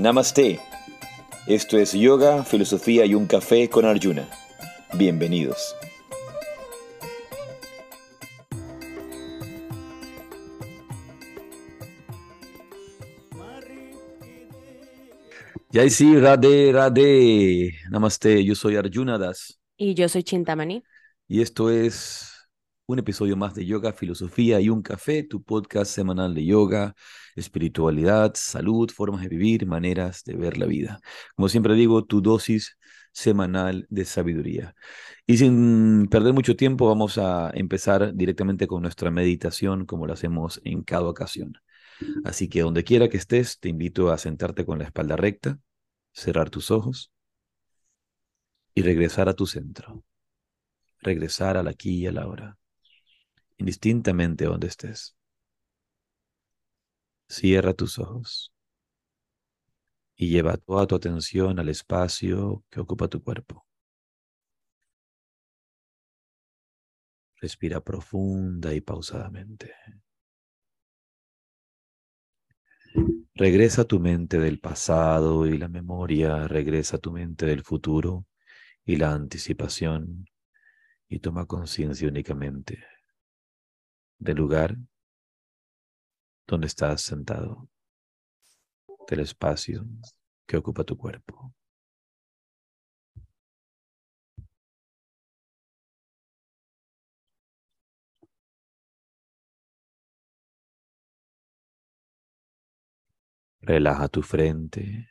Namaste. Esto es Yoga, Filosofía y un Café con Arjuna. Bienvenidos. Jai sí, Radhe, Radhe. Namaste, yo soy Arjuna Das. Y yo soy Chintamani. Y esto es un episodio más de Yoga, Filosofía y un Café, tu podcast semanal de yoga, espiritualidad, salud, formas de vivir, maneras de ver la vida. Como siempre digo, tu dosis semanal de sabiduría. Y sin perder mucho tiempo, vamos a empezar directamente con nuestra meditación, como lo hacemos en cada ocasión. Así que donde quiera que estés, te invito a sentarte con la espalda recta, cerrar tus ojos y regresar a tu centro. Regresar al aquí y a la hora indistintamente donde estés. Cierra tus ojos y lleva toda tu atención al espacio que ocupa tu cuerpo. Respira profunda y pausadamente. Regresa tu mente del pasado y la memoria, regresa tu mente del futuro y la anticipación y toma conciencia únicamente del lugar donde estás sentado, del espacio que ocupa tu cuerpo. Relaja tu frente.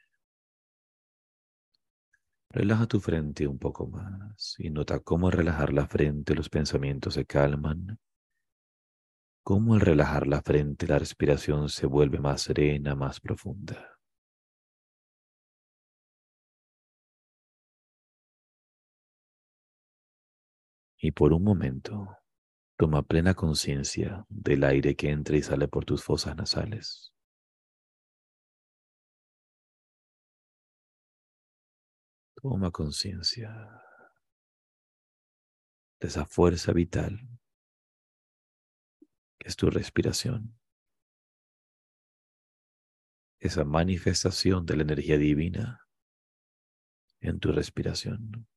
Relaja tu frente un poco más y nota cómo relajar la frente los pensamientos se calman cómo al relajar la frente la respiración se vuelve más serena, más profunda. Y por un momento, toma plena conciencia del aire que entra y sale por tus fosas nasales. Toma conciencia de esa fuerza vital es tu respiración. Esa manifestación de la energía divina en tu respiración.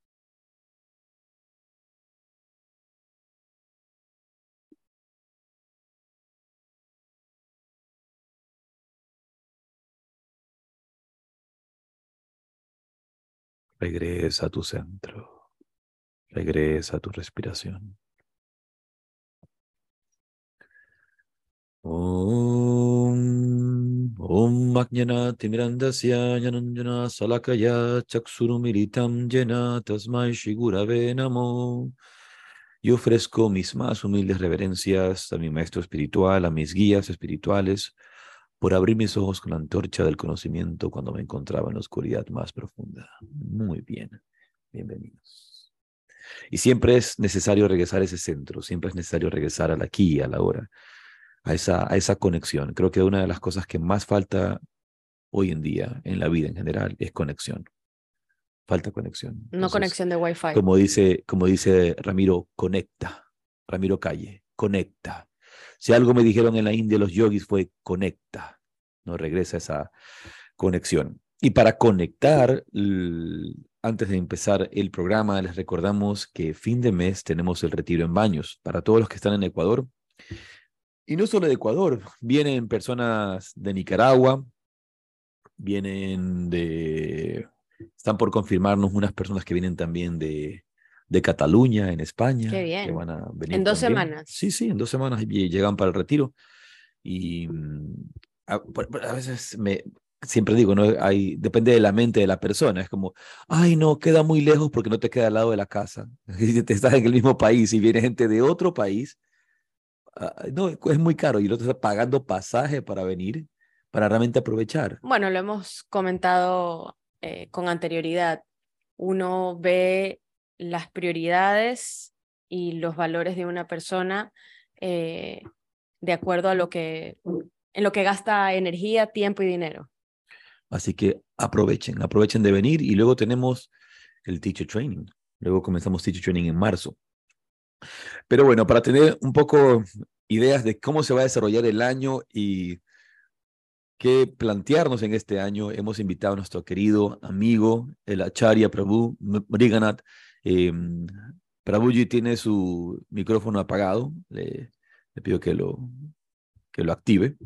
Regresa a tu centro. Regresa a tu respiración. Om, Om Magnana Timirandasya Yananjana Salakaya Chaksuru Yena Yo ofrezco mis más humildes reverencias a mi maestro espiritual, a mis guías espirituales, por abrir mis ojos con la antorcha del conocimiento cuando me encontraba en la oscuridad más profunda. Muy bien, bienvenidos. Y siempre es necesario regresar a ese centro, siempre es necesario regresar al aquí, a la hora a esa, a esa conexión. Creo que una de las cosas que más falta hoy en día en la vida en general es conexión. Falta conexión. no conexión de Wi-Fi. Como dice, como dice Ramiro, conecta. Ramiro Calle, conecta. Si algo me dijeron en la India los yogis fue conecta. No regresa esa conexión. Y para conectar, antes de empezar el programa, les recordamos que fin de mes tenemos el retiro en baños. Para todos los que están en Ecuador, y no solo de Ecuador, vienen personas de Nicaragua, vienen de, están por confirmarnos unas personas que vienen también de, de Cataluña, en España. Qué bien. Que van a venir en dos semanas. Sí, sí, en dos semanas llegan para el retiro. Y mm, a, a veces me, siempre digo, ¿no? Hay, depende de la mente de la persona. Es como, ay, no, queda muy lejos porque no te queda al lado de la casa. te estás en el mismo país y viene gente de otro país Ah, no, es muy caro y el otro está pagando pasaje para venir, para realmente aprovechar. Bueno, lo hemos comentado eh, con anterioridad. Uno ve las prioridades y los valores de una persona eh, de acuerdo a lo que, en lo que gasta energía, tiempo y dinero. Así que aprovechen, aprovechen de venir y luego tenemos el teacher training. Luego comenzamos teacher training en marzo. Pero bueno, para tener un poco ideas de cómo se va a desarrollar el año y qué plantearnos en este año. Hemos invitado a nuestro querido amigo, el Acharya Prabhu Mriganath. Eh, Prabhuji tiene su micrófono apagado. Le, pido que lo, que lo active.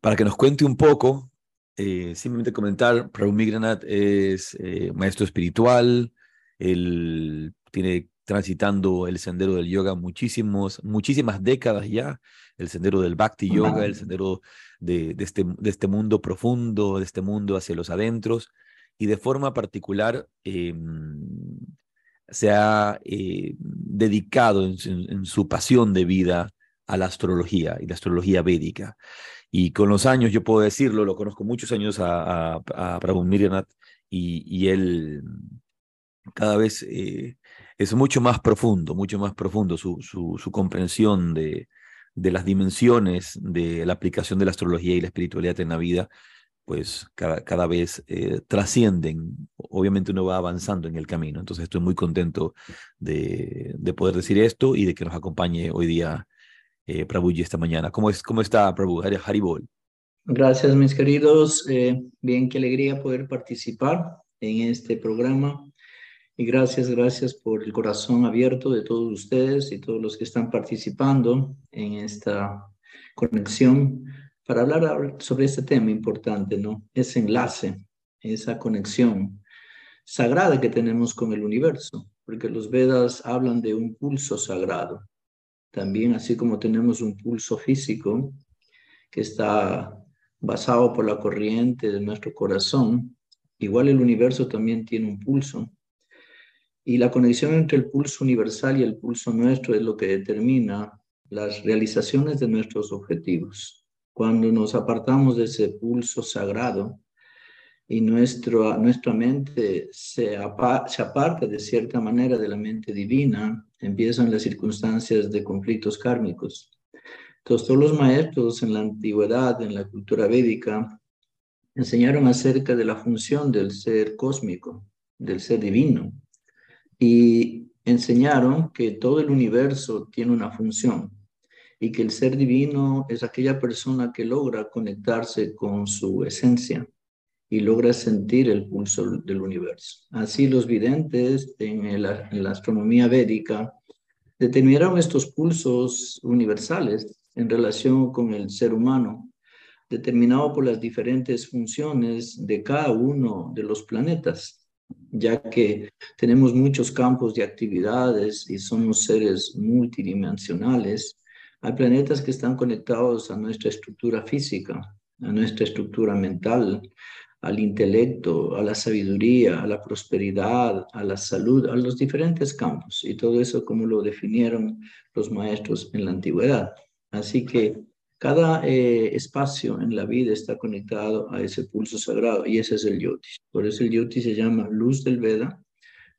Para que nos cuente un poco, eh, simplemente comentar, Prabhu Mriganath es eh, maestro espiritual, él tiene transitando el sendero del yoga muchísimos, muchísimas décadas ya, el sendero del bhakti yoga, el sendero de, este, de este mundo profundo, de este mundo hacia los adentros, y de forma particular em, se ha eh, dedicado en, su pasión de vida a la astrología y la astrología védica. Y con los años, yo puedo decirlo, lo conozco muchos años a, a, Prabhu y, y él cada vez eh, es mucho más profundo, mucho más profundo su, su, comprensión de, de, las dimensiones de la aplicación de la astrología y la espiritualidad en la vida, pues cada, cada vez eh, trascienden. Obviamente uno va avanzando en el camino. Entonces estoy muy contento de, de poder decir esto y de que nos acompañe hoy día eh, Prabhuji esta mañana. ¿Cómo, es, cómo está Prabhu? Haribol. Gracias, mis queridos. Eh, bien, qué alegría poder participar en este programa y gracias, gracias por el corazón abierto de todos ustedes y todos los que están participando en esta conexión para hablar sobre este tema importante, ¿no? Ese enlace, esa conexión sagrada que tenemos con el universo, porque los Vedas hablan de un pulso sagrado. También así como tenemos un pulso físico que está basado por la corriente de nuestro corazón, igual el universo también tiene un pulso y la conexión entre el pulso universal y el pulso nuestro es lo que determina las realizaciones de nuestros objetivos. Cuando nos apartamos de ese pulso sagrado y nuestro, nuestra mente se, se aparta de cierta manera de la mente divina, empiezan las circunstancias de conflictos kármicos. Entonces, todos los maestros en la antigüedad, en la cultura védica, enseñaron acerca de la función del ser cósmico, del ser divino, y enseñaron que todo el universo tiene una función y que el ser divino es aquella persona que logra conectarse con su esencia y logra sentir el pulso del universo. Así los videntes en, la astronomía védica determinaron estos pulsos universales en relación con el ser humano, determinado por las diferentes funciones de cada uno de los planetas ya que tenemos muchos campos de actividades y somos seres multidimensionales, hay planetas que están conectados a nuestra estructura física, a nuestra estructura mental, al intelecto, a la sabiduría, a la prosperidad, a la salud, a los diferentes campos. Y todo eso como lo definieron los maestros en la antigüedad. Así que cada eh, espacio en la vida está conectado a ese pulso sagrado y ese es el yoti. Por eso el yoti se llama luz del Veda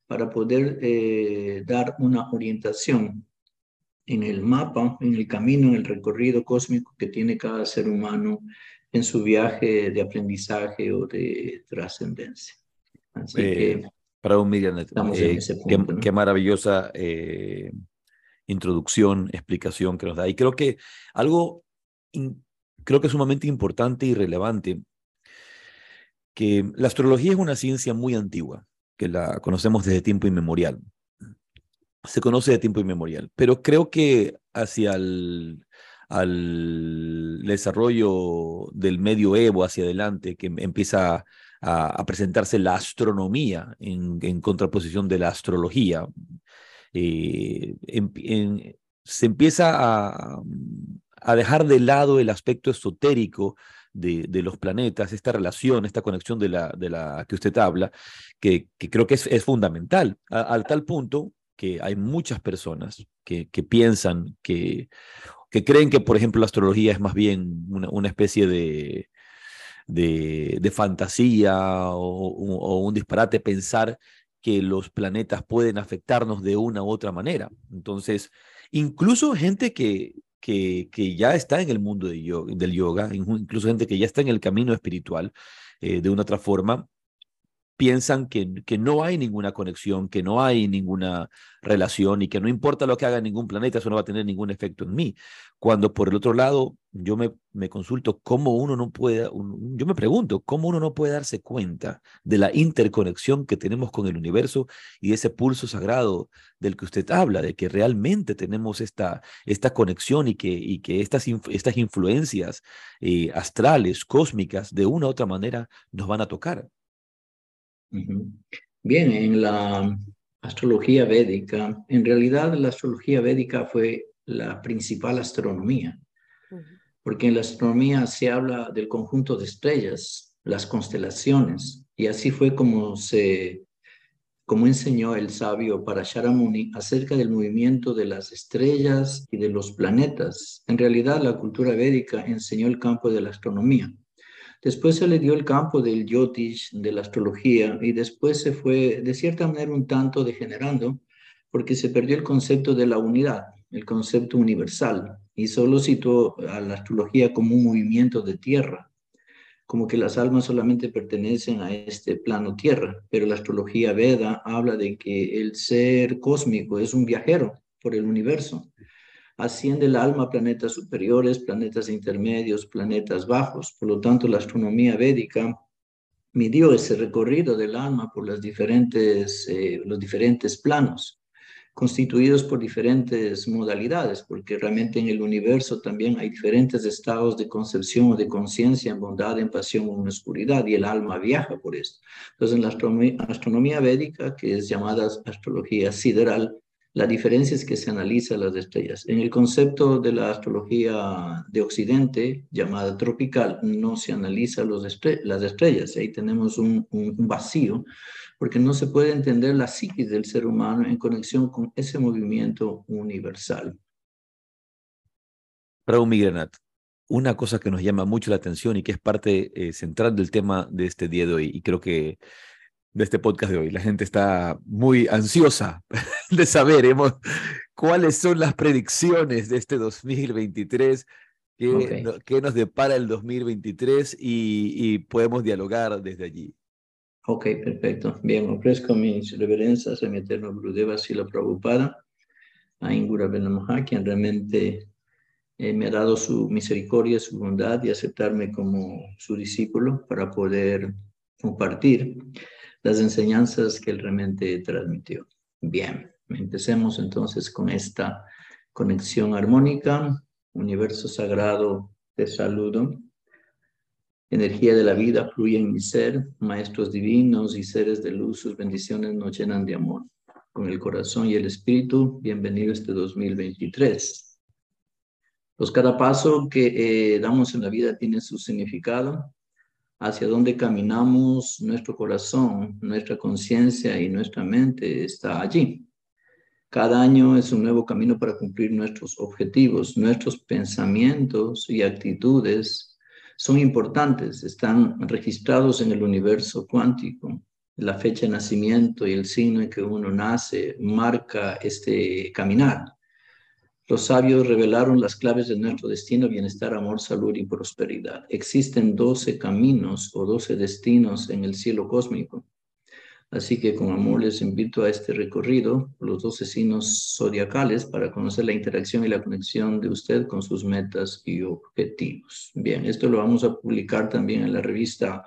para poder eh, dar una orientación en el mapa, en el camino, en el recorrido cósmico que tiene cada ser humano en su viaje de aprendizaje o de trascendencia. Así eh, que para un Miriam, qué, maravillosa introducción, explicación que nos da. Y creo que algo creo que es sumamente importante y relevante que la astrología es una ciencia muy antigua, que la conocemos desde tiempo inmemorial. Se conoce de tiempo inmemorial, pero creo que hacia el al desarrollo del medioevo hacia adelante, que empieza a, presentarse la astronomía en, contraposición de la astrología, eh, se empieza a, a dejar de lado el aspecto esotérico de, de, los planetas, esta relación, esta conexión de la, de la que usted habla, que, creo que es, fundamental, al tal punto que hay muchas personas que, que piensan que, que creen que, por ejemplo, la astrología es más bien una, una especie de, de, de fantasía o, un disparate pensar que los planetas pueden afectarnos de una u otra manera. Entonces, incluso gente que, que, ya está en el mundo de del yoga, incluso gente que ya está en el camino espiritual eh, de una otra forma, piensan que, que no hay ninguna conexión, que no hay ninguna relación y que no importa lo que haga ningún planeta, eso no va a tener ningún efecto en mí. Cuando por el otro lado yo me, me consulto cómo uno no puede, yo me pregunto cómo uno no puede darse cuenta de la interconexión que tenemos con el universo y ese pulso sagrado del que usted habla, de que realmente tenemos esta, esta conexión y que, y que estas, estas influencias eh, astrales, cósmicas, de una u otra manera nos van a tocar. Bien, en la astrología védica, en realidad la astrología védica fue la principal astronomía, porque en la astronomía se habla del conjunto de estrellas, las constelaciones, y así fue como se como enseñó el sabio Parasharamuni acerca del movimiento de las estrellas y de los planetas. En realidad, la cultura védica enseñó el campo de la astronomía. Después se le dio el campo del yotish, de la astrología, y después se fue de cierta manera un tanto degenerando porque se perdió el concepto de la unidad, el concepto universal, y solo situó a la astrología como un movimiento de tierra, como que las almas solamente pertenecen a este plano tierra, pero la astrología Veda habla de que el ser cósmico es un viajero por el universo asciende el alma a planetas superiores, planetas intermedios, planetas bajos. Por lo tanto, la astronomía védica midió ese recorrido del alma por las diferentes, eh, los diferentes planos, constituidos por diferentes modalidades, porque realmente en el universo también hay diferentes estados de concepción o de conciencia, en bondad, en pasión o en oscuridad, y el alma viaja por esto. Entonces, en la astronomía védica, que es llamada astrología sideral, la diferencia es que se analiza las estrellas. En el concepto de la astrología de Occidente, llamada tropical, no se analiza las estrellas. Ahí tenemos un, vacío, porque no se puede entender la psiquis del ser humano en conexión con ese movimiento universal. Raúl Migranat, una cosa que nos llama mucho la atención y que es parte eh, central del tema de este día de hoy, y creo que de este podcast de hoy. La gente está muy ansiosa de saber cuáles son las predicciones de este 2023, qué, nos depara el 2023 y, podemos dialogar desde allí. Ok, perfecto. Bien, ofrezco mis reverencias a mi eterno Gurudeva Sila Prabhupada, a Ingura Benamaha, quien realmente eh, me ha dado su misericordia, su bondad y aceptarme como su discípulo para poder compartir las enseñanzas que él realmente transmitió. Bien, empecemos entonces con esta conexión armónica, universo sagrado, te saludo. Energía de la vida fluye en mi ser, maestros divinos y seres de luz, sus bendiciones nos llenan de amor. Con el corazón y el espíritu, bienvenido este 2023. Pues cada paso que eh, damos en la vida tiene su significado hacia dónde caminamos, nuestro corazón, nuestra conciencia y nuestra mente está allí. Cada año es un nuevo camino para cumplir nuestros objetivos, nuestros pensamientos y actitudes son importantes, están registrados en el universo cuántico. La fecha de nacimiento y el signo en que uno nace marca este caminar. Los sabios revelaron las claves de nuestro destino, bienestar, amor, salud y prosperidad. Existen doce caminos o doce destinos en el cielo cósmico. Así que con amor les invito a este recorrido los doce signos zodiacales para conocer la interacción y la conexión de usted con sus metas y objetivos. Bien, esto lo vamos a publicar también en la revista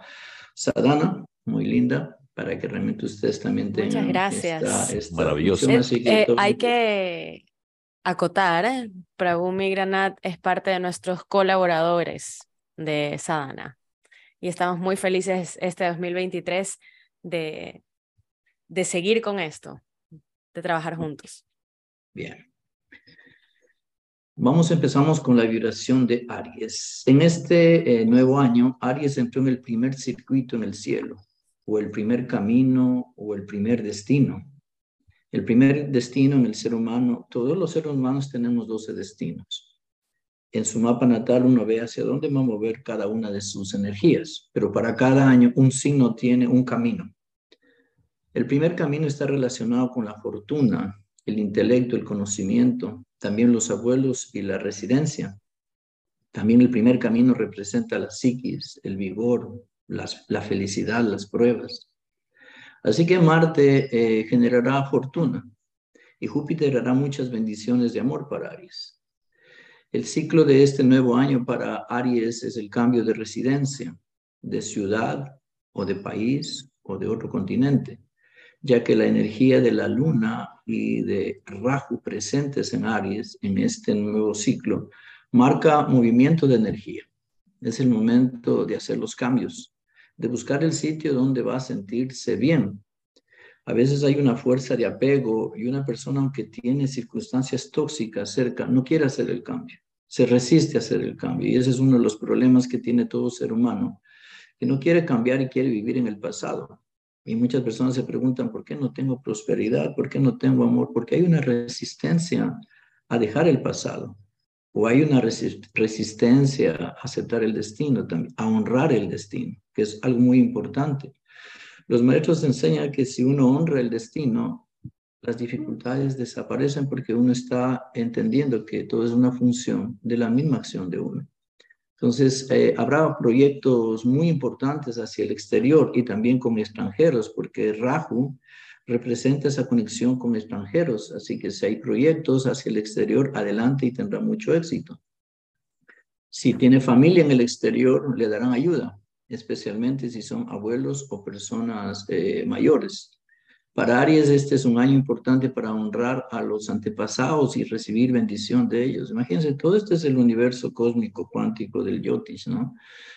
Sadana, muy linda, para que realmente ustedes también tengan. Muchas gracias. Maravilloso. Eh, hay que acotar, Prabhumi Granat es parte de nuestros colaboradores de Sadhana y estamos muy felices este 2023 de, de seguir con esto, de trabajar juntos. Bien. Vamos, empezamos con la vibración de Aries. En este eh, nuevo año, Aries entró en el primer circuito en el cielo, o el primer camino, o el primer destino. El primer destino en el ser humano, todos los seres humanos tenemos 12 destinos. En su mapa natal uno ve hacia dónde va a mover cada una de sus energías, pero para cada año un signo tiene un camino. El primer camino está relacionado con la fortuna, el intelecto, el conocimiento, también los abuelos y la residencia. También el primer camino representa la psiquis, el vigor, la felicidad, las pruebas. Así que Marte eh, generará fortuna y Júpiter hará muchas bendiciones de amor para Aries. El ciclo de este nuevo año para Aries es el cambio de residencia, de ciudad o de país o de otro continente, ya que la energía de la luna y de Rahu presentes en Aries en este nuevo ciclo marca movimiento de energía. Es el momento de hacer los cambios, de buscar el sitio donde va a sentirse bien. A veces hay una fuerza de apego y una persona, aunque tiene circunstancias tóxicas cerca, no quiere hacer el cambio, se resiste a hacer el cambio. Y ese es uno de los problemas que tiene todo ser humano, que no quiere cambiar y quiere vivir en el pasado. Y muchas personas se preguntan, ¿por qué no tengo prosperidad? ¿Por qué no tengo amor? Porque hay una resistencia a dejar el pasado. O hay una resistencia a aceptar el destino a honrar el destino, que es algo muy importante. Los maestros enseñan que si uno honra el destino, las dificultades desaparecen porque uno está entendiendo que todo es una función de la misma acción de uno. Entonces, eh, habrá proyectos muy importantes hacia el exterior y también con extranjeros, porque Rahu representa esa conexión con extranjeros. Así que si hay proyectos hacia el exterior, adelante y tendrá mucho éxito. Si tiene familia en el exterior, le darán ayuda, especialmente si son abuelos o personas eh, mayores. Para Aries este es un año importante para honrar a los antepasados y recibir bendición de ellos. Imagínense, todo esto es el universo cósmico cuántico del Yotish, ¿no?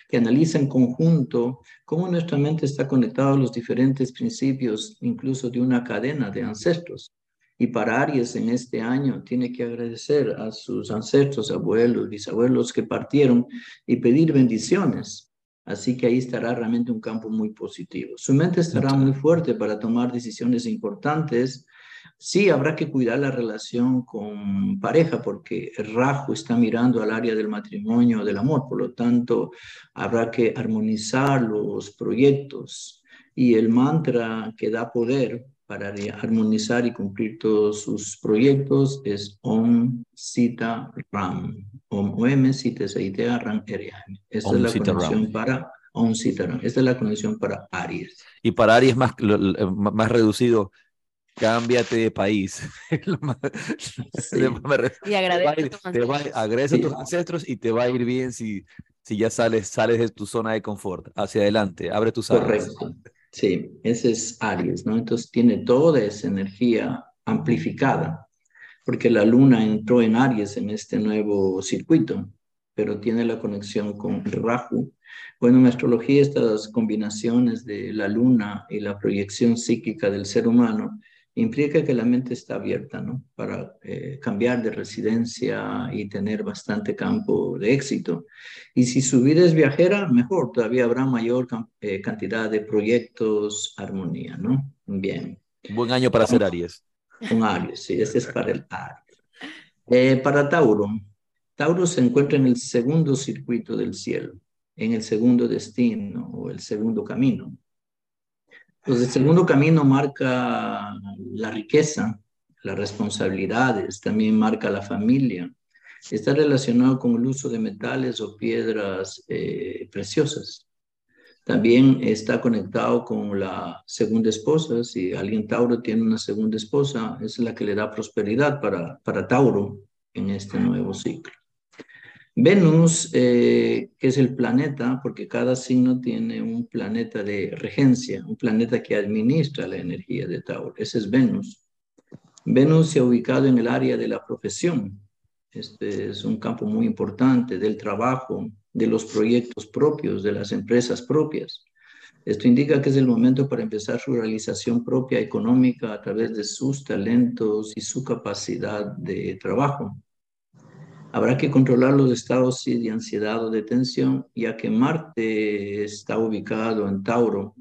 Que analiza en conjunto cómo nuestra mente está conectada a los diferentes principios, incluso de una cadena de ancestros. Y para Aries en este año tiene que agradecer a sus ancestros, abuelos, bisabuelos que partieron y pedir bendiciones Así que ahí estará realmente un campo muy positivo. Su mente estará muy fuerte para tomar decisiones importantes. Sí, habrá que cuidar la relación con pareja porque el Rajo está mirando al área del matrimonio, del amor. Por lo tanto, habrá que armonizar los proyectos. Y el mantra que da poder para armonizar y cumplir todos sus proyectos es Om Sita Ram. Om Om Sita Saitea Ram Esta es la conexión para Om Sita Ram. Esta es la conexión para Aries. Y para Aries más, más reducido, cámbiate de país. y agradece, a tus ancestros y te va a ir bien si, si ya sales, sales de tu zona de confort. Hacia adelante, abre tus alas. Correcto. Sí, ese es Aries, ¿no? Entonces tiene toda esa energía amplificada, porque la luna entró en Aries en este nuevo circuito, pero tiene la conexión con Rahu. Bueno, en astrología estas combinaciones de la luna y la proyección psíquica del ser humano implica que la mente está abierta, ¿no? Para eh, cambiar de residencia y tener bastante campo de éxito. Y si su vida es viajera, mejor, todavía habrá mayor eh, cantidad de proyectos, armonía, ¿no? Bien. Buen año para ser Aries. Un Aries, sí, este es para el Aries. Eh, para Tauro, Tauro se encuentra en el segundo circuito del cielo, en el segundo destino o el segundo camino. Pues el segundo camino marca la riqueza, las responsabilidades, también marca la familia. Está relacionado con el uso de metales o piedras eh, preciosas. También está conectado con la segunda esposa. Si alguien Tauro tiene una segunda esposa, es la que le da prosperidad para, para Tauro en este nuevo ciclo. Venus, eh, que es el planeta, porque cada signo tiene un planeta de regencia, un planeta que administra la energía de Tauro. Ese es Venus. Venus se ha ubicado en el área de la profesión. Este es un campo muy importante del trabajo, de los proyectos propios, de las empresas propias. Esto indica que es el momento para empezar su realización propia económica a través de sus talentos y su capacidad de trabajo. Habrá que controlar los estados de ansiedad o de tensión, ya que Marte está ubicado en Tauro.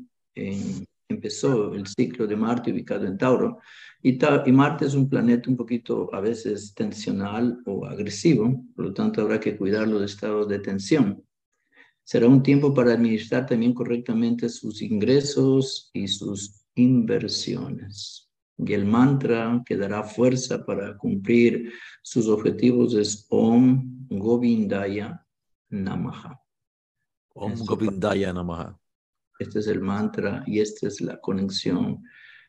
empezó el ciclo de Marte ubicado en Tauro. Y, Marte es un planeta un poquito a veces tensional o agresivo, por lo tanto habrá que cuidar los estados de tensión. Será un tiempo para administrar también correctamente sus ingresos y sus inversiones y el mantra que dará fuerza para cumplir sus objetivos es Om Govindaya Namaha. Om Govindaya Namaha. este es el mantra y esta es la conexión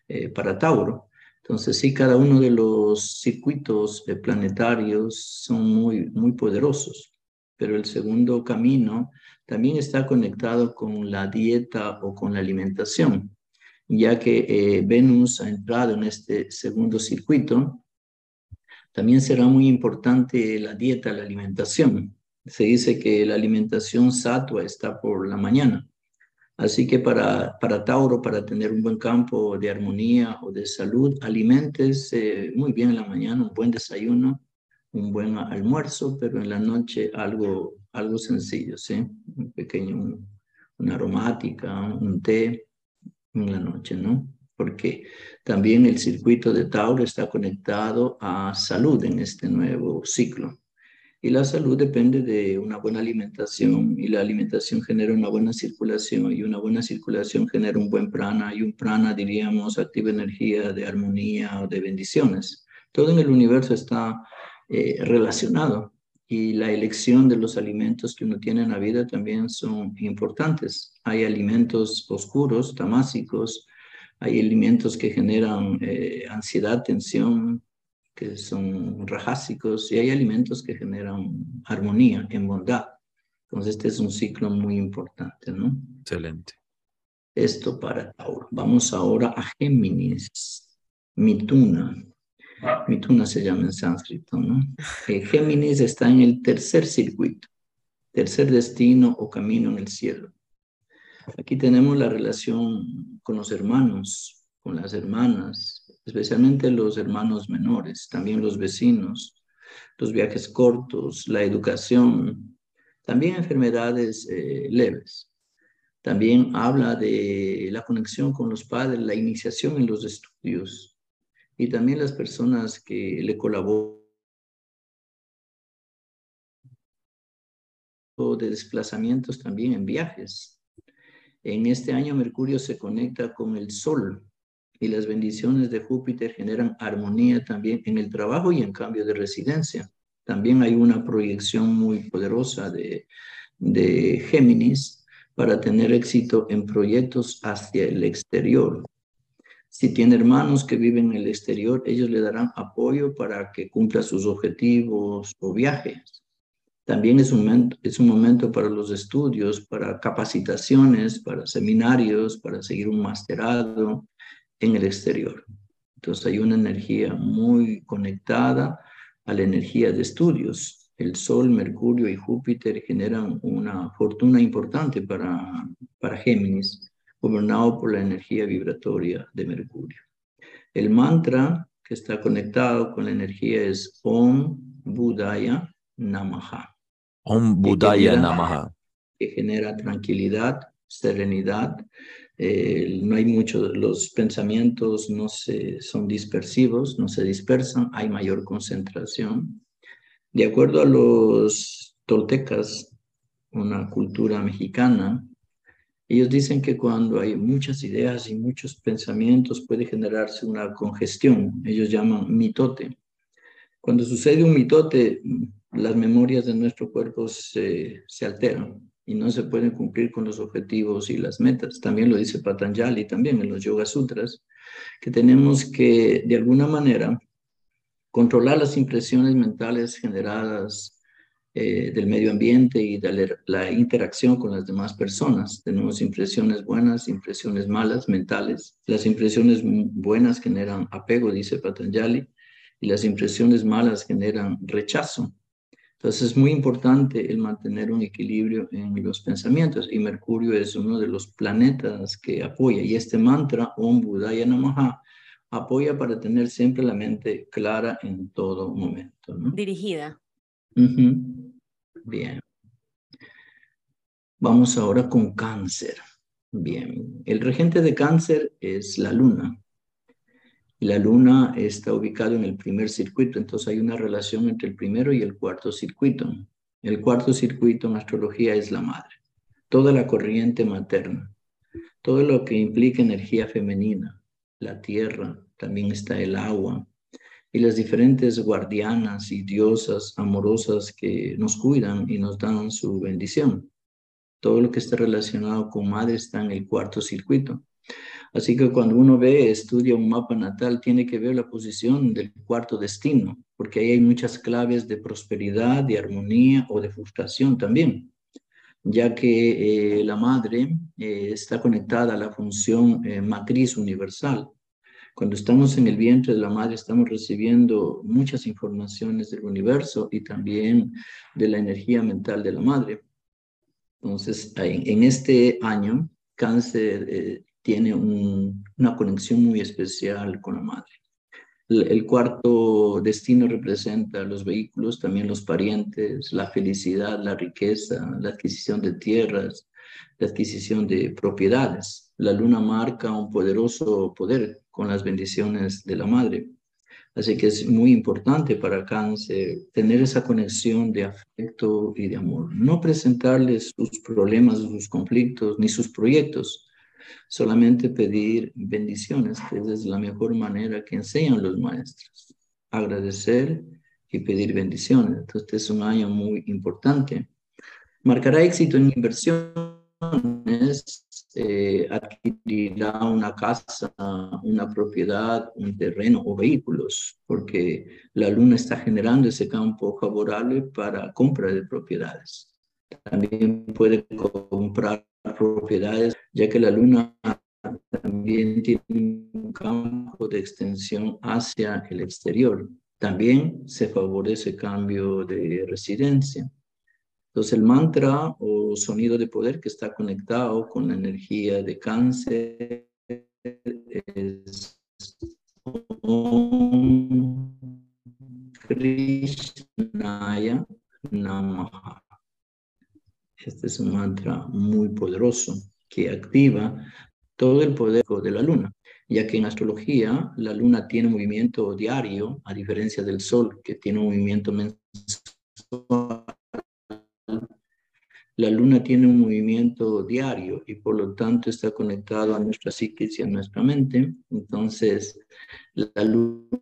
eh, para Tauro. Entonces, sí, cada uno de los circuitos planetarios son muy, muy poderosos, pero el segundo camino también está conectado con la dieta o con la alimentación, ya que eh, Venus ha entrado en este segundo circuito. También será muy importante la dieta, la alimentación. Se dice que la alimentación satua está por la mañana. Así que para, para Tauro, para tener un buen campo de armonía o de salud, alimentes muy bien en la mañana, un buen desayuno, un buen almuerzo, pero en la noche algo, algo sencillo, ¿sí? Un pequeño, una aromática, un té en la noche, ¿no? Porque también el circuito de Tauro está conectado a salud en este nuevo ciclo. Y la salud depende de una buena alimentación y la alimentación genera una buena circulación y una buena circulación genera un buen prana y un prana, diríamos, activa energía de armonía o de bendiciones. Todo en el universo está eh, relacionado y la elección de los alimentos que uno tiene en la vida también son importantes. Hay alimentos oscuros, tamásicos, hay alimentos que generan eh, ansiedad, tensión, que son rajásicos, y hay alimentos que generan armonía, en bondad. Entonces, este es un ciclo muy importante, ¿no? Excelente. Esto para Tauro. Vamos ahora a Géminis, Mituna. Mituna se llama en sánscrito, ¿no? Eh, Géminis está en el tercer circuito, tercer destino o camino en el cielo. Aquí tenemos la relación con los hermanos, con las hermanas, especialmente los hermanos menores, también los vecinos, los viajes cortos, la educación, también enfermedades eh, leves. También habla de la conexión con los padres, la iniciación en los estudios y también las personas que le colaboran de desplazamientos también en viajes. En este año Mercurio se conecta con el Sol, y las bendiciones de Júpiter generan armonía también en el trabajo y en cambio de residencia. También hay una proyección muy poderosa de, de Géminis para tener éxito en proyectos hacia el exterior. Si tiene hermanos que viven en el exterior, ellos le darán apoyo para que cumpla sus objetivos o viajes. También es un, momento, es un momento para los estudios, para capacitaciones, para seminarios, para seguir un masterado, en el exterior. Entonces hay una energía muy conectada a la energía de estudios. El Sol, Mercurio y Júpiter generan una fortuna importante para, para Géminis, gobernado por la energía vibratoria de Mercurio. El mantra que está conectado con la energía es Om Budaya Namaha. Om Budaya Namaha. Que genera tranquilidad, serenidad, eh, no hay mucho, los pensamientos no se, son dispersivos, no se dispersan, hay mayor concentración. De acuerdo a los toltecas, una cultura mexicana, ellos dicen que cuando hay muchas ideas y muchos pensamientos puede generarse una congestión, ellos llaman mitote. Cuando sucede un mitote, las memorias de nuestro cuerpo se, alteran y no se pueden cumplir con los objetivos y las metas. También lo dice Patanjali también en los Yoga Sutras, que tenemos que de alguna manera controlar las impresiones mentales generadas eh, del medio ambiente y de la, interacción con las demás personas. Tenemos impresiones buenas, impresiones malas, mentales. Las impresiones buenas generan apego, dice Patanjali, y las impresiones malas generan rechazo. Entonces es muy importante el mantener un equilibrio en los pensamientos y Mercurio es uno de los planetas que apoya y este mantra Om Namaha apoya para tener siempre la mente clara en todo momento. Dirigida. Bien. Vamos ahora con cáncer. Bien, el regente de cáncer es la luna la luna está ubicada en el primer circuito, entonces hay una relación entre el primero y el cuarto circuito. El cuarto circuito en astrología es la madre, toda la corriente materna, todo lo que implica energía femenina, la tierra, también está el agua y las diferentes guardianas y diosas amorosas que nos cuidan y nos dan su bendición. Todo lo que está relacionado con madre está en el cuarto circuito. Así que cuando uno ve, estudia un mapa natal, tiene que ver la posición del cuarto destino, porque ahí hay muchas claves de prosperidad, de armonía o de frustración también, ya que eh, la madre eh, está conectada a la función eh, matriz universal. Cuando estamos en el vientre de la madre estamos recibiendo muchas informaciones del universo y también de la energía mental de la madre. Entonces, en, este año, cáncer tiene una conexión muy especial con la madre. El, cuarto destino representa los vehículos, también los parientes, la felicidad, la riqueza, la adquisición de tierras, la adquisición de propiedades. La luna marca un poderoso poder con las bendiciones de la madre. Así que es muy importante para cáncer tener esa conexión de afecto y de amor. No presentarles sus problemas, sus conflictos, ni sus proyectos, solamente pedir bendiciones, que es la mejor manera que enseñan los maestros. Agradecer y pedir bendiciones. Entonces, este es un año muy importante. Marcará éxito en inversiones, eh, adquirirá una casa, una propiedad, un terreno o vehículos, porque la luna está generando ese campo favorable para compra de propiedades. También puede comprar propiedades, ya que la luna también tiene un campo de extensión hacia el exterior. También se favorece cambio de residencia. Entonces el mantra o sonido de poder que está conectado con la energía de cáncer es Krishnaya Namaha. Este es un mantra muy poderoso que activa todo el poder de la luna, ya que en astrología la luna tiene movimiento diario, a diferencia del sol, que tiene un movimiento mensual. La luna tiene un movimiento diario y por lo tanto está conectado a nuestra psiquis y a nuestra mente. Entonces, la luna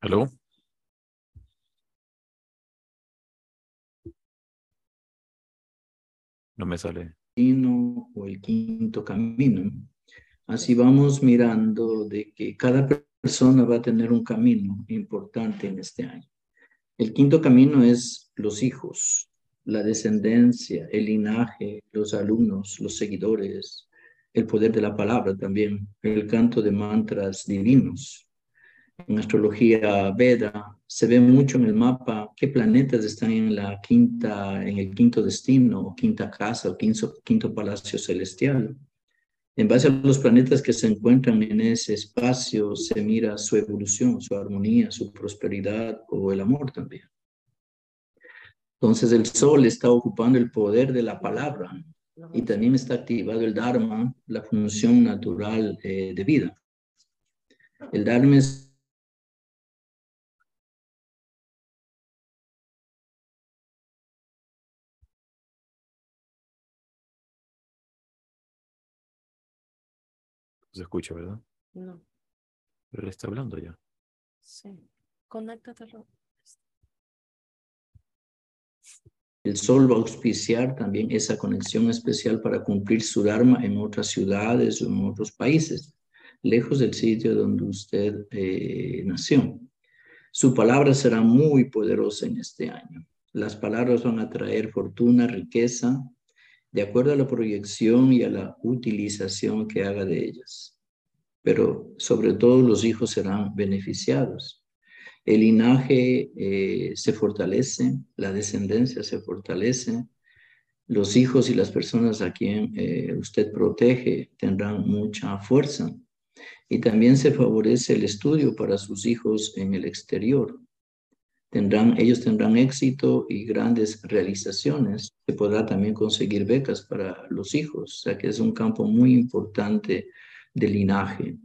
¿Aló? No me sale. O el quinto camino. Así vamos mirando de que cada persona va a tener un camino importante en este año. El quinto camino es los hijos, la descendencia, el linaje, los alumnos, los seguidores, el poder de la palabra también, el canto de mantras divinos, en astrología Veda, se ve mucho en el mapa qué planetas están en la quinta, en el quinto destino, o quinta casa, o quinto, quinto palacio celestial. En base a los planetas que se encuentran en ese espacio, se mira su evolución, su armonía, su prosperidad o el amor también. Entonces el Sol está ocupando el poder de la palabra y también está activado el Dharma, la función natural eh, de vida. El Dharma es se escucha, ¿verdad? No. Pero él está hablando ya. Sí. Conéctatelo. El sol va a auspiciar también esa conexión especial para cumplir su Dharma en otras ciudades o en otros países, lejos del sitio donde usted eh, nació. Su palabra será muy poderosa en este año. Las palabras van a traer fortuna, riqueza, de acuerdo a la proyección y a la utilización que haga de ellas. Pero sobre todo los hijos serán beneficiados. El linaje eh, se fortalece, la descendencia se fortalece, los hijos y las personas a quien eh, usted protege tendrán mucha fuerza. Y también se favorece el estudio para sus hijos en el exterior tendrán, ellos tendrán éxito y grandes realizaciones. Se podrá también conseguir becas para los hijos, o sea que es un campo muy importante de linaje.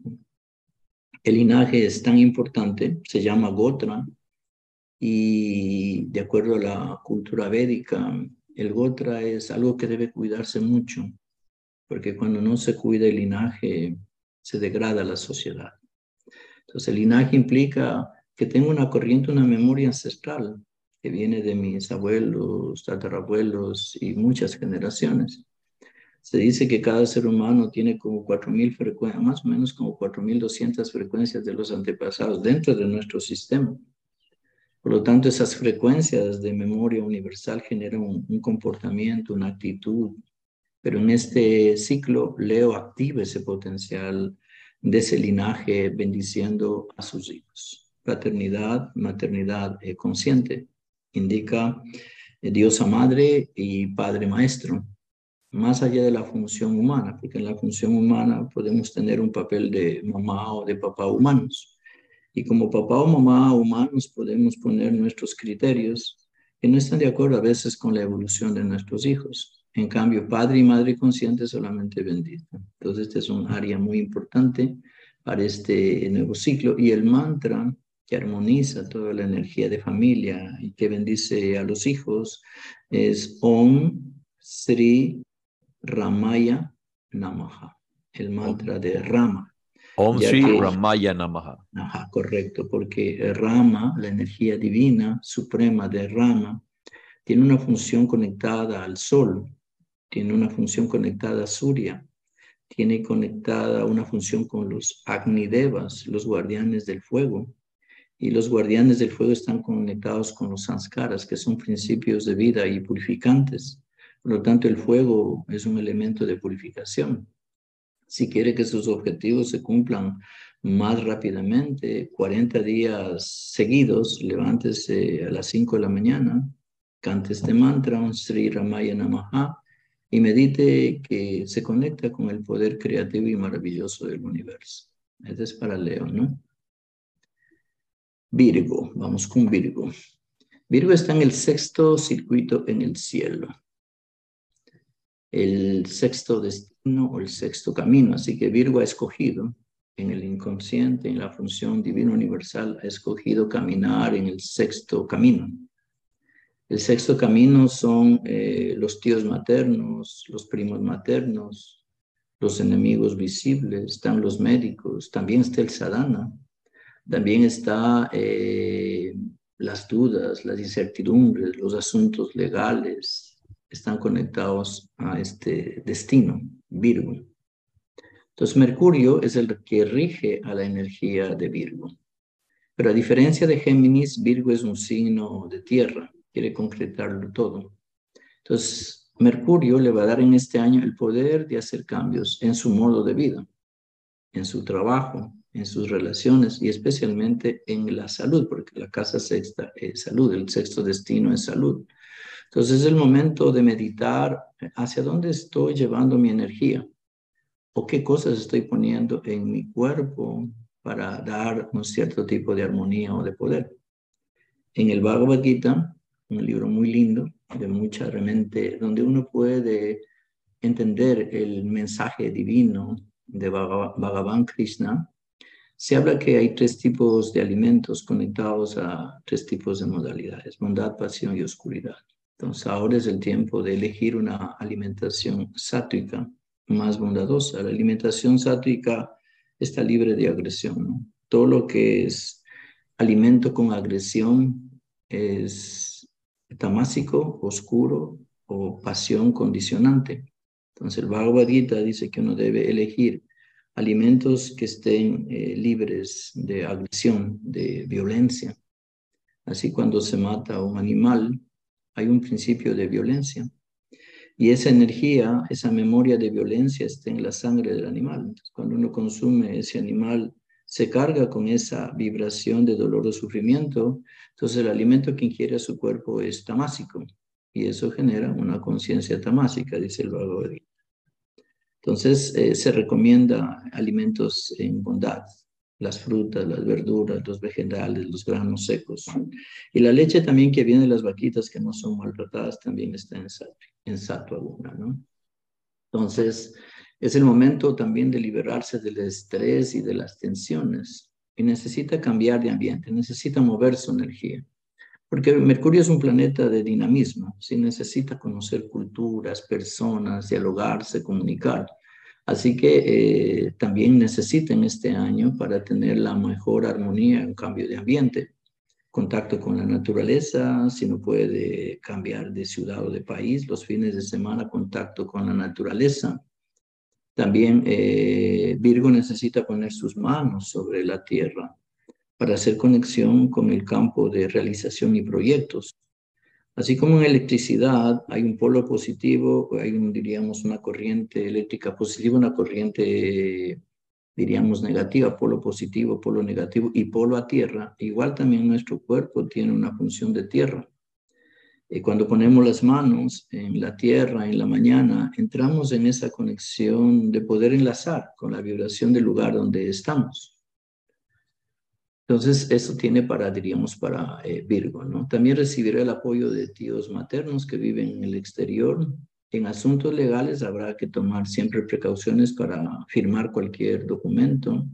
El linaje es tan importante, se llama Gotra, y de acuerdo a la cultura védica, el Gotra es algo que debe cuidarse mucho, porque cuando no se cuida el linaje, se degrada la sociedad. Entonces, el linaje implica que tengo una corriente, una memoria ancestral que viene de mis abuelos, tatarabuelos y muchas generaciones. Se dice que cada ser humano tiene como 4.000 frecuencias, más o menos como 4.200 frecuencias de los antepasados dentro de nuestro sistema. Por lo tanto, esas frecuencias de memoria universal generan un, comportamiento, una actitud. Pero en este ciclo, Leo activa ese potencial de ese linaje bendiciendo a sus hijos. Paternidad, maternidad eh, consciente indica eh, Diosa Madre y Padre Maestro, más allá de la función humana, porque en la función humana podemos tener un papel de mamá o de papá humanos y como papá o mamá humanos podemos poner nuestros criterios que no están de acuerdo a veces con la evolución de nuestros hijos. En cambio, padre y madre consciente solamente bendito. Entonces, este es un área muy importante para este nuevo ciclo. Y el mantra que armoniza toda la energía de familia y que bendice a los hijos es Om Sri Ramaya Namaha, el mantra de Rama. Om Sri Ramaya Namaha. Ajá, correcto, porque Rama, la energía divina suprema de Rama, tiene una función conectada al sol, tiene una función conectada a Surya, tiene conectada una función con los Agnidevas, los guardianes del fuego, y los guardianes del fuego están conectados con los sanskaras, que son principios de vida y purificantes. Por lo tanto, el fuego es un elemento de purificación si quiere que sus objetivos se cumplan más rápidamente, 40 días seguidos, levántese a las 5 de la mañana, cante este mantra, un Sri Ramaya Namaha, y medite que se conecta con el poder creativo y maravilloso del universo. Este es para Leo, ¿no? Virgo, vamos con Virgo. Virgo está en el sexto circuito en el cielo el sexto destino o el sexto camino. Así que Virgo ha escogido en el inconsciente, en la función divina universal, ha escogido caminar en el sexto camino. El sexto camino son eh, los tíos maternos, los primos maternos, los enemigos visibles, están los médicos, también está el sadhana, también está eh, las dudas, las incertidumbres, los asuntos legales, están conectados a este destino, Virgo. Entonces, Mercurio es el que rige a la energía de Virgo. Pero a diferencia de Géminis, Virgo es un signo de tierra, quiere concretarlo todo. Entonces, Mercurio le va a dar en este año el poder de hacer cambios en su modo de vida, en su trabajo, en sus relaciones y especialmente en la salud, porque la casa sexta es salud, el sexto destino es salud. Entonces es el momento de meditar hacia dónde estoy llevando mi energía o qué cosas estoy poniendo en mi cuerpo para dar un cierto tipo de armonía o de poder. En el Bhagavad Gita, un libro muy lindo, de mucha realmente, donde uno puede entender el mensaje divino de Bhagavan Krishna, se habla que hay tres tipos de alimentos conectados a tres tipos de modalidades, bondad, pasión y oscuridad. Entonces ahora es el tiempo de elegir una alimentación sátrica más bondadosa. La alimentación sátrica está libre de agresión. Todo lo que es alimento con agresión es tamásico, oscuro o pasión condicionante. Entonces el Bhagavad Gita dice que uno debe elegir alimentos que estén eh, libres de agresión, de violencia. Así cuando se mata a un animal, hay un principio de violencia. Y esa energía, esa memoria de violencia está en la sangre del animal. cuando uno consume ese animal, se carga con esa vibración de dolor o sufrimiento. Entonces el alimento que ingiere a su cuerpo es tamásico. Y eso genera una conciencia tamásica, dice el Bhagavad Entonces eh, se recomienda alimentos en bondad, las frutas, las verduras, los vegetales, los granos secos. Y la leche también que viene de las vaquitas que no son maltratadas también está en, en sattva ¿no? Entonces, es el momento también de liberarse del estrés y de las tensiones. Y necesita cambiar de ambiente, necesita mover su energía. Porque Mercurio es un planeta de dinamismo, si necesita conocer culturas, personas, dialogarse, comunicar. Así que eh, también necesitan este año para tener la mejor armonía en cambio de ambiente. Contacto con la naturaleza, si no puede cambiar de ciudad o de país, los fines de semana contacto con la naturaleza. También eh, Virgo necesita poner sus manos sobre la tierra para hacer conexión con el campo de realización y proyectos. Así como en electricidad hay un polo positivo, hay un, diríamos una corriente eléctrica positiva, una corriente diríamos negativa, polo positivo, polo negativo y polo a tierra, igual también nuestro cuerpo tiene una función de tierra. Eh, cuando ponemos las manos en la tierra en la mañana, entramos en esa conexión de poder enlazar con la vibración del lugar donde estamos. Entonces, eso tiene para, diríamos, para eh, Virgo, ¿no? También recibirá el apoyo de tíos maternos que viven en el exterior. En asuntos legales habrá que tomar siempre precauciones para firmar cualquier documento.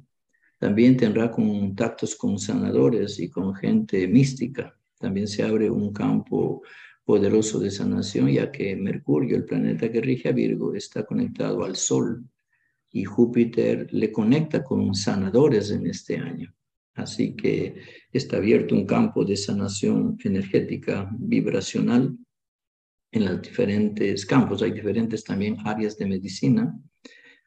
También tendrá contactos con sanadores y con gente mística. También se abre un campo poderoso de sanación, ya que Mercurio, el planeta que rige a Virgo, está conectado al Sol y Júpiter le conecta con sanadores en este año. Así que está abierto un campo de sanación energética vibracional en los diferentes campos. Hay diferentes también áreas de medicina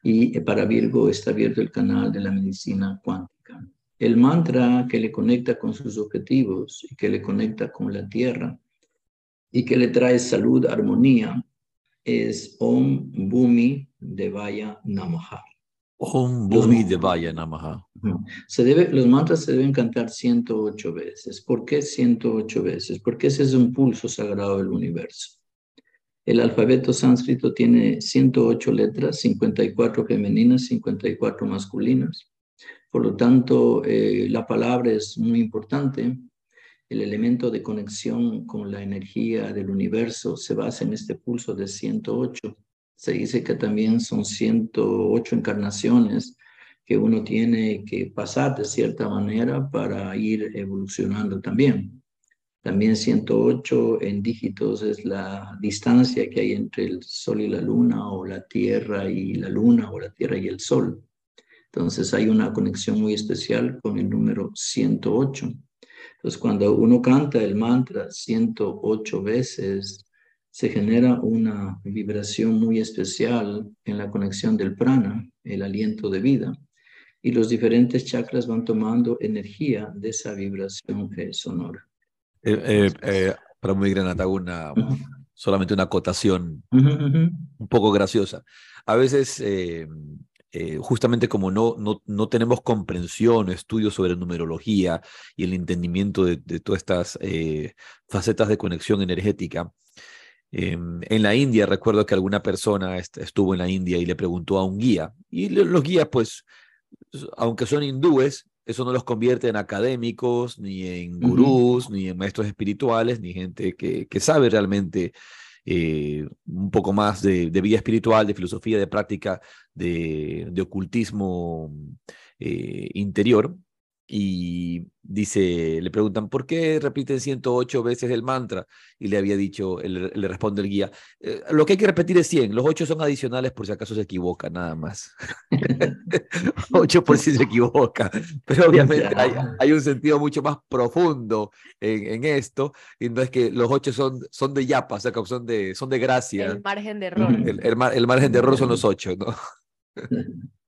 y para Virgo está abierto el canal de la medicina cuántica. El mantra que le conecta con sus objetivos y que le conecta con la tierra y que le trae salud, armonía, es Om Bhumi Devaya Namaha. Om Bhumi Devaya Namaha. Se debe, los mantras se deben cantar 108 veces. ¿Por qué 108 veces? Porque ese es un pulso sagrado del universo. El alfabeto sánscrito tiene 108 letras, 54 femeninas, 54 masculinas. Por lo tanto, eh, la palabra es muy importante. El elemento de conexión con la energía del universo se basa en este pulso de 108 se dice que también son 108 encarnaciones que uno tiene que pasar de cierta manera para ir evolucionando también. También 108 en dígitos es la distancia que hay entre el Sol y la Luna o la Tierra y la Luna o la Tierra y el Sol. Entonces hay una conexión muy especial con el número 108. Entonces cuando uno canta el mantra 108 veces, se genera una vibración muy especial en la conexión del prana, el aliento de vida, y los diferentes chakras van tomando energía de esa vibración sonora. Eh, eh, eh, para muy gran una, solamente una acotación un poco graciosa. A veces, justamente como no, no, no tenemos comprensión o estudios sobre numerología y el entendimiento de, de todas estas facetas de conexión energética, Em, en la India recuerdo que alguna persona estuvo en la India y le preguntó a un guía. Y los guías, pues, aunque son hindúes, eso no los convierte en académicos, ni en gurús, ni en maestros espirituales, ni gente que, que sabe realmente eh, un poco más de, vida espiritual, de filosofía, de práctica, de, de ocultismo eh, interior y dice, le preguntan, ¿por qué repiten 108 veces el mantra? Y le había dicho, le responde el guía, eh, lo que hay que repetir es 100, los 8 son adicionales por si acaso se equivoca, nada más. 8 por si se equivoca, pero obviamente hay, un sentido mucho más profundo en, esto, y no es que los 8 son, son de yapa, o sea, son de, son de gracia. El margen de error. El, el margen de error son los 8, ¿no?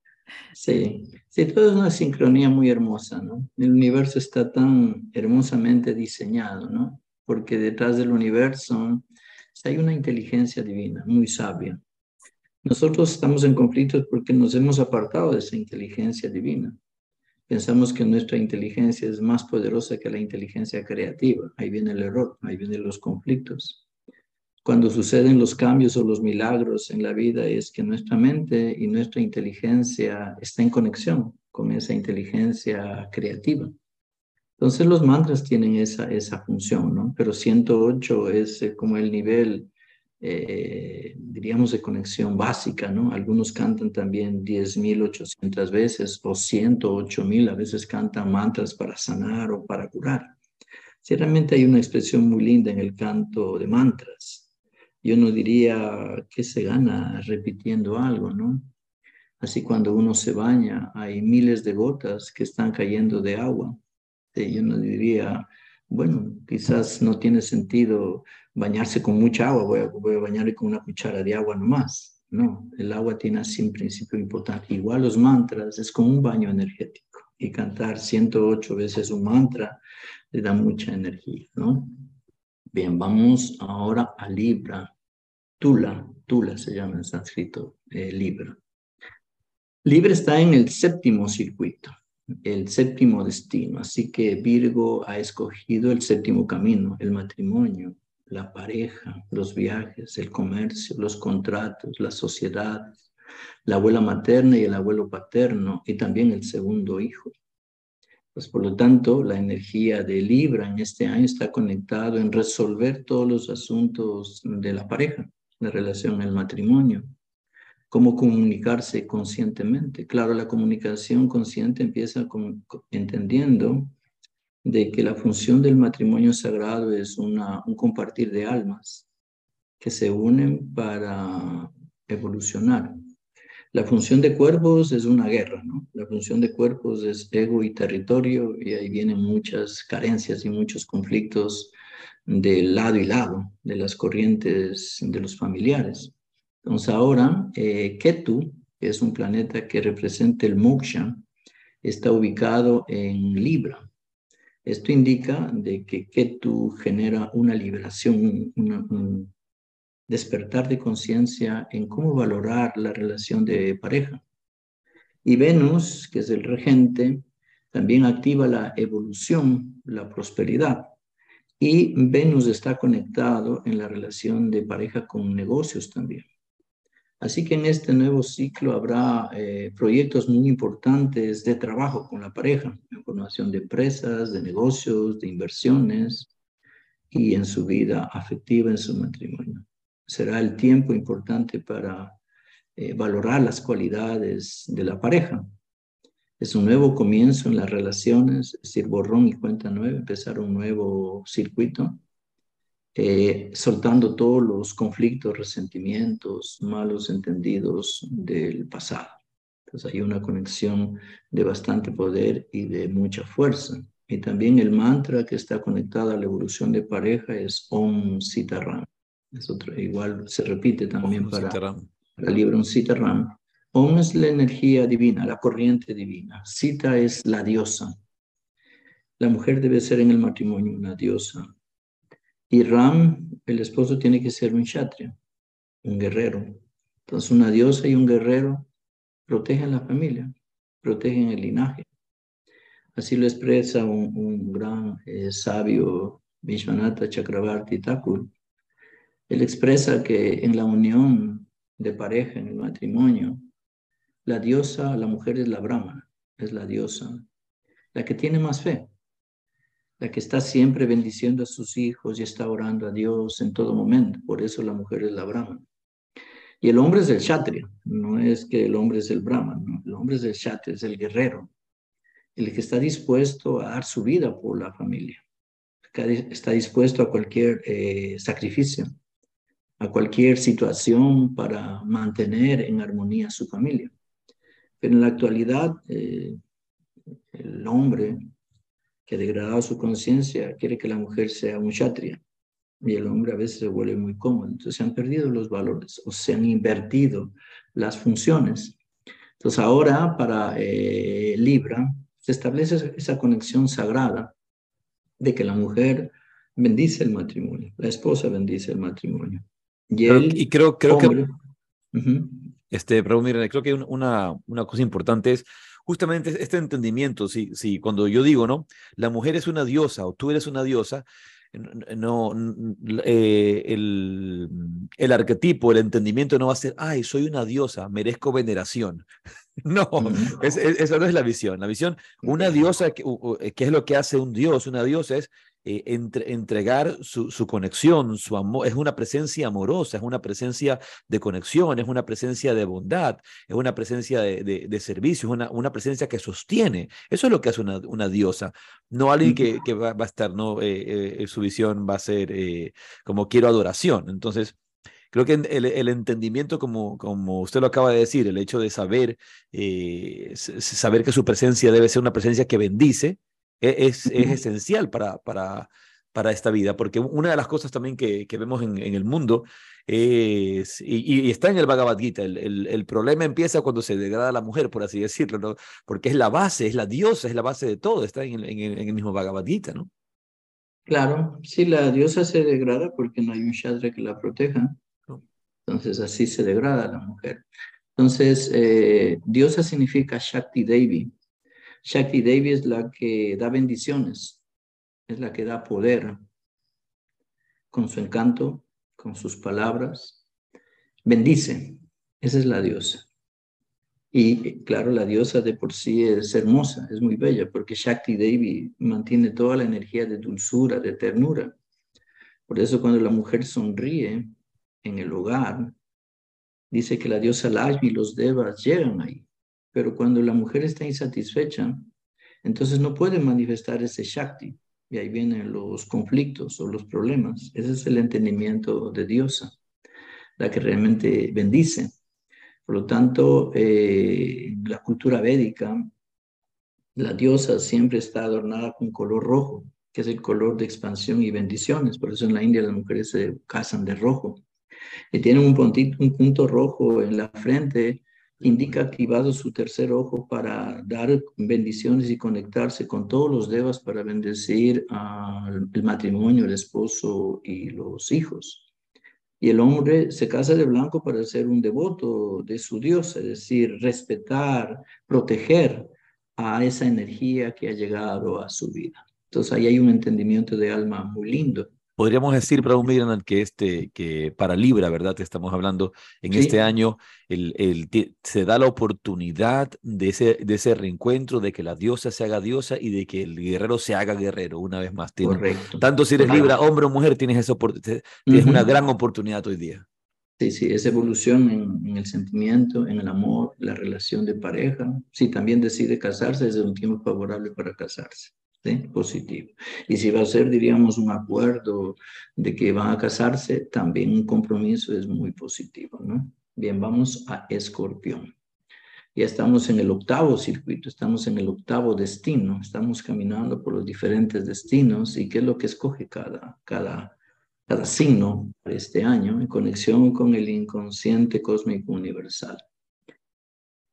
Sí, sí, todo es una sincronía muy hermosa, ¿no? El universo está tan hermosamente diseñado, ¿no? Porque detrás del universo hay una inteligencia divina, muy sabia. Nosotros estamos en conflictos porque nos hemos apartado de esa inteligencia divina. Pensamos que nuestra inteligencia es más poderosa que la inteligencia creativa. Ahí viene el error, ahí vienen los conflictos cuando suceden los cambios o los milagros en la vida es que nuestra mente y nuestra inteligencia está en conexión con esa inteligencia creativa. Entonces los mantras tienen esa, esa función, ¿no? Pero 108 es eh, como el nivel, eh, diríamos, de conexión básica, ¿no? Algunos cantan también 10.800 veces o 108.000, a veces cantan mantras para sanar o para curar. Ciertamente hay una expresión muy linda en el canto de mantras yo no diría que se gana repitiendo algo, ¿no? Así cuando uno se baña, hay miles de gotas que están cayendo de agua. Yo no diría, bueno, quizás no tiene sentido bañarse con mucha agua, voy a, voy a bañarme con una cuchara de agua nomás. No, el agua tiene así un principio importante. Igual los mantras es como un baño energético y cantar 108 veces un mantra le da mucha energía, ¿no? Bien, vamos ahora a Libra. Tula, Tula se llama en sánscrito, eh, Libra. Libra está en el séptimo circuito, el séptimo destino, así que Virgo ha escogido el séptimo camino, el matrimonio, la pareja, los viajes, el comercio, los contratos, las sociedades, la abuela materna y el abuelo paterno y también el segundo hijo. Pues por lo tanto, la energía de Libra en este año está conectado en resolver todos los asuntos de la pareja, la relación, el matrimonio, cómo comunicarse conscientemente. Claro, la comunicación consciente empieza con, entendiendo de que la función del matrimonio sagrado es una, un compartir de almas que se unen para evolucionar. La función de cuerpos es una guerra, ¿no? La función de cuerpos es ego y territorio y ahí vienen muchas carencias y muchos conflictos de lado y lado de las corrientes de los familiares. Entonces ahora, eh, Ketu, que es un planeta que representa el moksha, está ubicado en Libra. Esto indica de que Ketu genera una liberación, un, despertar de conciencia en cómo valorar la relación de pareja. Y Venus, que es el regente, también activa la evolución, la prosperidad. Y Venus está conectado en la relación de pareja con negocios también. Así que en este nuevo ciclo habrá eh, proyectos muy importantes de trabajo con la pareja, en formación de empresas, de negocios, de inversiones y en su vida afectiva, en su matrimonio será el tiempo importante para eh, valorar las cualidades de la pareja. Es un nuevo comienzo en las relaciones, es decir, borrón y cuenta nueva, empezar un nuevo circuito, eh, soltando todos los conflictos, resentimientos, malos entendidos del pasado. Entonces hay una conexión de bastante poder y de mucha fuerza. Y también el mantra que está conectado a la evolución de pareja es Om Sitaram. Es otro, igual se repite también para, el libro un Sita Ram. Om es la energía divina, la corriente divina. Sita es la diosa. La mujer debe ser en el matrimonio una diosa. Y Ram, el esposo, tiene que ser un kshatriya, un guerrero. Entonces, una diosa y un guerrero protegen la familia, protegen el linaje. Así lo expresa un, gran eh, sabio, Vishwanatha Chakravarti Thakur, él expresa que en la unión de pareja, en el matrimonio, la diosa, la mujer es la Brahma, es la diosa, la que tiene más fe, la que está siempre bendiciendo a sus hijos y está orando a Dios en todo momento. Por eso la mujer es la Brahma. Y el hombre es el Kshatriya, no es que el hombre es el Brahma, el hombre es el Kshatriya, es el guerrero, el que está dispuesto a dar su vida por la familia, está dispuesto a cualquier eh, sacrificio a cualquier situación para mantener en armonía a su familia. Pero en la actualidad, eh, el hombre que ha degradado su conciencia quiere que la mujer sea un kshatriya y el hombre a veces se vuelve muy cómodo. Entonces se han perdido los valores o se han invertido las funciones. Entonces ahora para eh, Libra se establece esa conexión sagrada de que la mujer bendice el matrimonio, la esposa bendice el matrimonio. Y, creo, creo que, este, pero mira, creo que una, una cosa importante es justamente este entendimiento, si, si cuando yo digo, ¿no? La mujer es una diosa o tú eres una diosa, no, eh, el, el, arquetipo, el entendimiento no va a ser, ay, soy una diosa, merezco veneración. no, es, esa no es la visión. La visión, una diosa, ¿qué es lo que hace un dios? Una diosa es eh, entregar su, su, conexión, su amor, es una presencia amorosa, es una presencia de conexión, es una presencia de bondad, es una presencia de, de, servicio, es una, una, presencia que sostiene. Eso es lo que hace una, una diosa, no alguien que, que va, va, a estar, no, eh, eh, su visión va a ser como quiero adoración. Entonces, creo que el, entendimiento, como, como usted lo acaba de decir, el hecho de saber, eh, saber que su presencia debe ser una presencia que bendice, e, es, es esencial para, para, para esta vida, porque una de las cosas también que, que vemos en, en, el mundo es, y, está en el Bhagavad Gita, el, el, problema empieza cuando se degrada la mujer, por así decirlo, ¿no? porque es la base, es la diosa, es la base de todo, está en el, en el, mismo Bhagavad Gita, ¿no? Claro, sí, la diosa se degrada porque no hay un Shadra que la proteja. Entonces así se degrada la mujer. Entonces, eh, diosa significa Shakti Devi. Shakti Devi es la que da bendiciones, es la que da poder con su encanto, con sus palabras. Bendice, esa es la diosa. Y claro, la diosa de por sí es hermosa, es muy bella, porque Shakti Devi mantiene toda la energía de dulzura, de ternura. Por eso cuando la mujer sonríe en el hogar, dice que la diosa Lashmi y los devas llegan ahí. Pero cuando la mujer está insatisfecha, entonces no puede manifestar ese Shakti. Y ahí vienen los conflictos o los problemas. Ese es el entendimiento de diosa, la que realmente bendice. Por lo tanto, eh, la cultura védica, la diosa siempre está adornada con color rojo, que es el color de expansión y bendiciones. Por eso en la India las mujeres se casan de rojo. Y tienen un, un punto rojo en la frente indica activado su tercer ojo para dar bendiciones y conectarse con todos los devas para bendecir al matrimonio, el esposo y los hijos. Y el hombre se casa de blanco para ser un devoto de su Dios, es decir, respetar, proteger a esa energía que ha llegado a su vida. Entonces ahí hay un entendimiento de alma muy lindo. Podríamos decir, Brown Miranda, que, este, que para Libra, ¿verdad? Estamos hablando en este año, el, el, se da la oportunidad de ese, de ese reencuentro, de que la diosa se haga diosa y de que el guerrero se haga guerrero una vez más. Correcto. Tanto si eres Libra, hombre o mujer, tienes, esa, tienes una gran oportunidad hoy día. Sí, sí, esa evolución en, en, el sentimiento, en el amor, la relación de pareja. Si también decide casarse, es un tiempo favorable para casarse positivo. Y si va a ser, diríamos, un acuerdo de que van a casarse, también un compromiso es muy positivo, ¿no? Bien, vamos a Escorpión. Ya estamos en el octavo circuito, estamos en el octavo destino, estamos caminando por los diferentes destinos y qué es lo que escoge cada, cada, cada signo para este año en conexión con el inconsciente cósmico universal.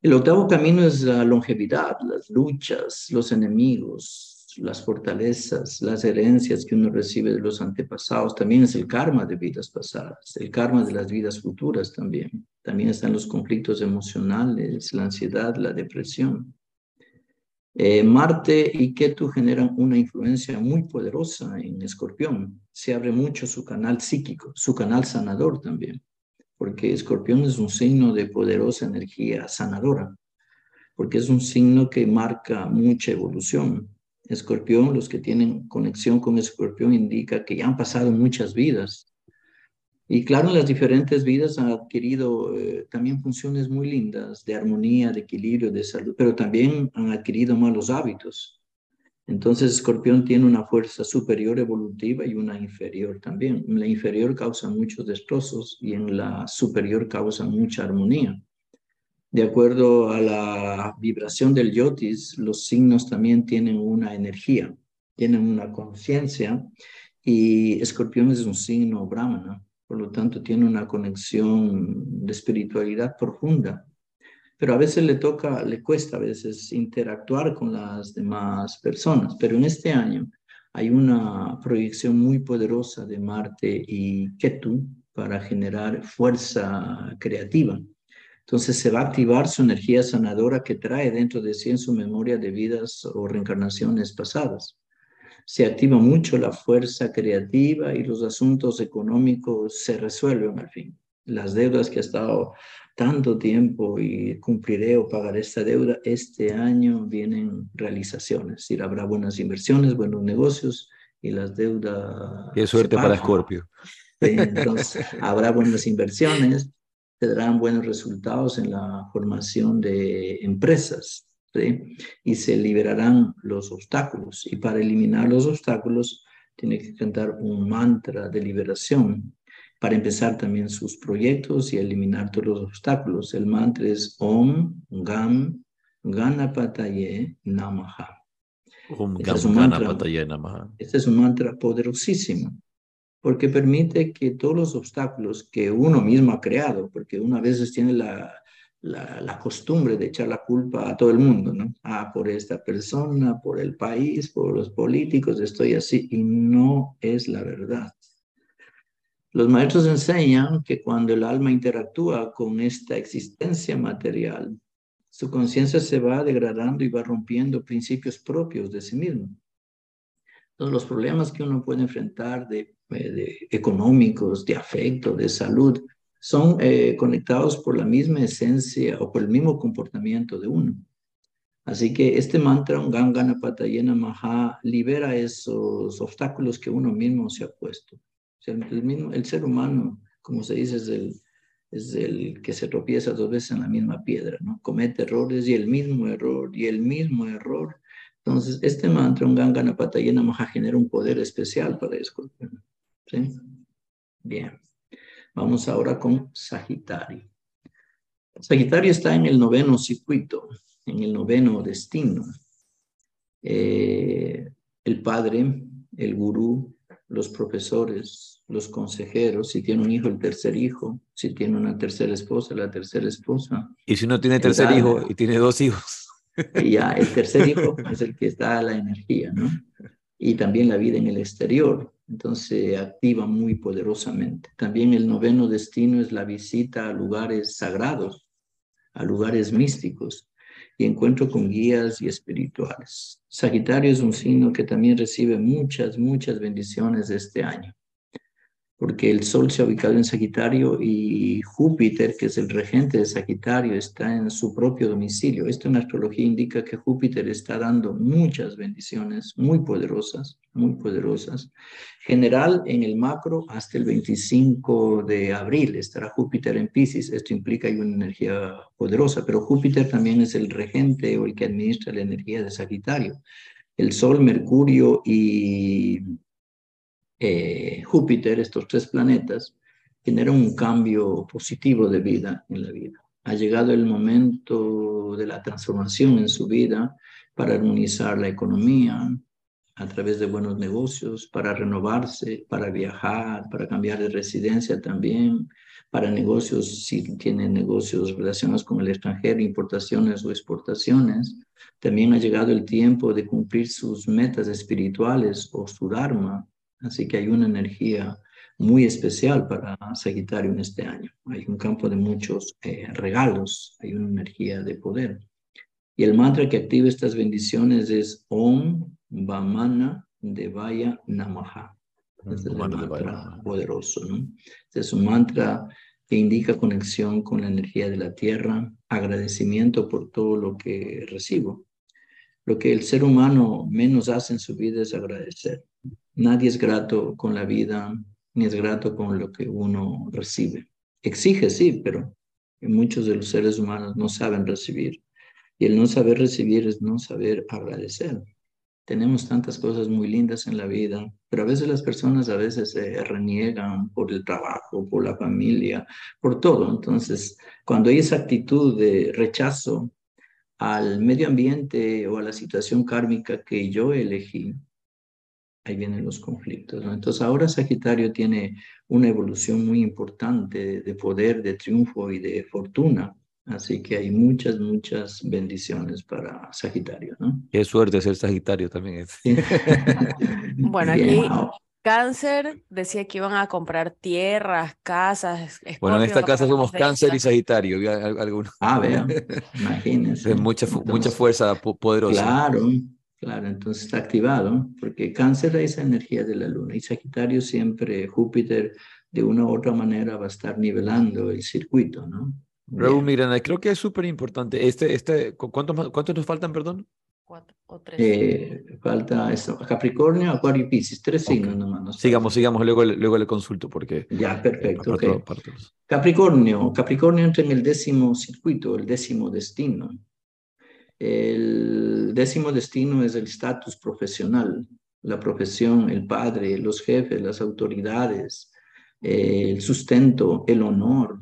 El octavo camino es la longevidad, las luchas, los enemigos, las fortalezas, las herencias que uno recibe de los antepasados, también es el karma de vidas pasadas, el karma de las vidas futuras también. También están los conflictos emocionales, la ansiedad, la depresión. Eh, Marte y Ketu generan una influencia muy poderosa en Escorpión. Se abre mucho su canal psíquico, su canal sanador también, porque Escorpión es un signo de poderosa energía sanadora, porque es un signo que marca mucha evolución. Escorpión, los que tienen conexión con Escorpión indica que ya han pasado muchas vidas. Y claro, las diferentes vidas han adquirido eh, también funciones muy lindas de armonía, de equilibrio, de salud, pero también han adquirido malos hábitos. Entonces, Escorpión tiene una fuerza superior evolutiva y una inferior también. La inferior causa muchos destrozos y en la superior causa mucha armonía. De acuerdo a la vibración del yotis, los signos también tienen una energía, tienen una conciencia y escorpión es un signo brahmana, por lo tanto tiene una conexión de espiritualidad profunda. Pero a veces le toca, le cuesta a veces interactuar con las demás personas, pero en este año hay una proyección muy poderosa de Marte y Ketu para generar fuerza creativa entonces se va a activar su energía sanadora que trae dentro de sí en su memoria de vidas o reencarnaciones pasadas. Se activa mucho la fuerza creativa y los asuntos económicos se resuelven al fin. Las deudas que ha estado tanto tiempo y cumpliré o pagaré esta deuda, este año vienen realizaciones. Y habrá buenas inversiones, buenos negocios y las deudas. Qué suerte para Scorpio. Entonces, habrá buenas inversiones, tendrán buenos resultados en la formación de empresas y se liberarán los obstáculos. Y para eliminar los obstáculos, tiene que cantar un mantra de liberación para empezar también sus proyectos y eliminar todos los obstáculos. El mantra es Om Gam Ganapataye Namaha. Om Este Gam es. Ganapataye Namaha. Este es un mantra poderosísimo porque permite que todos los obstáculos que uno mismo ha creado, porque uno a veces tiene la, la, la, costumbre de echar la culpa a todo el mundo, ¿no? Ah, por esta persona, por el país, por los políticos, estoy así, y no es la verdad. Los maestros enseñan que cuando el alma interactúa con esta existencia material, su conciencia se va degradando y va rompiendo principios propios de sí mismo. Los problemas que uno puede enfrentar de, de económicos, de afecto, de salud, son eh, conectados por la misma esencia o por el mismo comportamiento de uno. Así que este mantra, un Gangana Patayena Maha, libera esos obstáculos que uno mismo se ha puesto. O sea, el, mismo, el ser humano, como se dice, es el, es el que se tropieza dos veces en la misma piedra, ¿no? Comete errores y el mismo error y el mismo error. Entonces, este mantra, un Gangana Patayena Maha, genera un poder especial para. ¿Sí? Bien. Vamos ahora con Sagitario. Sagitario está en el noveno circuito, en el noveno destino. Eh, el padre, el gurú, los profesores, los consejeros, si tiene un hijo, el tercer hijo, si tiene una tercera esposa, la tercera esposa. Y si no tiene tercer hijo y tiene dos hijos. Y ya, el tercer hijo es el que está la energía, ¿no? Y también la vida en el exterior, entonces activa muy poderosamente. También el noveno destino es la visita a lugares sagrados, a lugares místicos y encuentro con guías y espirituales. Sagitario es un signo que también recibe muchas, muchas bendiciones este año, porque el Sol se ha ubicado en Sagitario y Júpiter, que es el regente de Sagitario, está en su propio domicilio. Esto en astrología indica que Júpiter está dando muchas bendiciones muy poderosas, muy poderosas. General en el macro hasta el 25 de abril estará Júpiter en Pisces. Esto implica hay una energía poderosa, pero Júpiter también es el regente o el que administra la energía de Sagitario. El Sol, Mercurio y eh, Júpiter, estos tres planetas, generan un cambio positivo de vida en la vida. Ha llegado el momento de la transformación en su vida para armonizar la economía a través de buenos negocios, para renovarse, para viajar, para cambiar de residencia también, para negocios, si tienen negocios relacionados con el extranjero, importaciones o exportaciones. También ha llegado el tiempo de cumplir sus metas espirituales o su dharma, Así que hay una energía muy especial para Sagitario en este año. Hay un campo de muchos eh, regalos, hay una energía de poder. Y el mantra que activa estas bendiciones es Om Vamana Devaya Namaha. Este es el mantra poderoso, ¿no? Este es un mantra que indica conexión con la energía de la tierra, agradecimiento por todo lo que recibo. Lo que el ser humano menos hace en su vida es agradecer. Nadie es grato con la vida, ni es grato con lo que uno recibe. Exige, sí, pero muchos de los seres humanos no saben recibir. Y el no saber recibir es no saber agradecer. Tenemos tantas cosas muy lindas en la vida, pero a veces las personas a veces se reniegan por el trabajo, por la familia, por todo. Entonces, cuando hay esa actitud de rechazo al medio ambiente o a la situación kármica que yo elegí, ahí vienen los conflictos. ¿no? Entonces ahora Sagitario tiene una evolución muy importante de poder, de triunfo y de fortuna. Así que hay muchas, muchas bendiciones para Sagitario, ¿no? Qué suerte ser Sagitario también es. Bueno, aquí Cáncer decía que iban a comprar tierras, casas. Bueno, en Escorpio esta casa somos Cáncer y. Sagitario. algunos. Ah, vean, imagínense. Es mucha, fu- mucha Entonces, fuerza po- poderosa. Claro, claro, entonces está activado, porque cáncer es esa energía de la luna y Sagitario siempre, Júpiter, de una u otra manera va a estar nivelando el circuito, ¿no? Raúl Bien. Miranda, creo que es súper importante. Este, este, ¿cu- ¿cuántos, cuántos nos faltan, perdón? Cuatro o tres. Eh, falta eso, Capricornio, Acuario y Piscis, tres Ok. signos nomás. Sigamos, sigamos, luego, le- luego le consulto porque. Ya, eh, perfecto, para ok. todo- para todos. Capricornio, Capricornio entra en el décimo circuito, el décimo destino. El décimo destino es el estatus profesional, la profesión, el padre, los jefes, las autoridades, eh, el sustento, el honor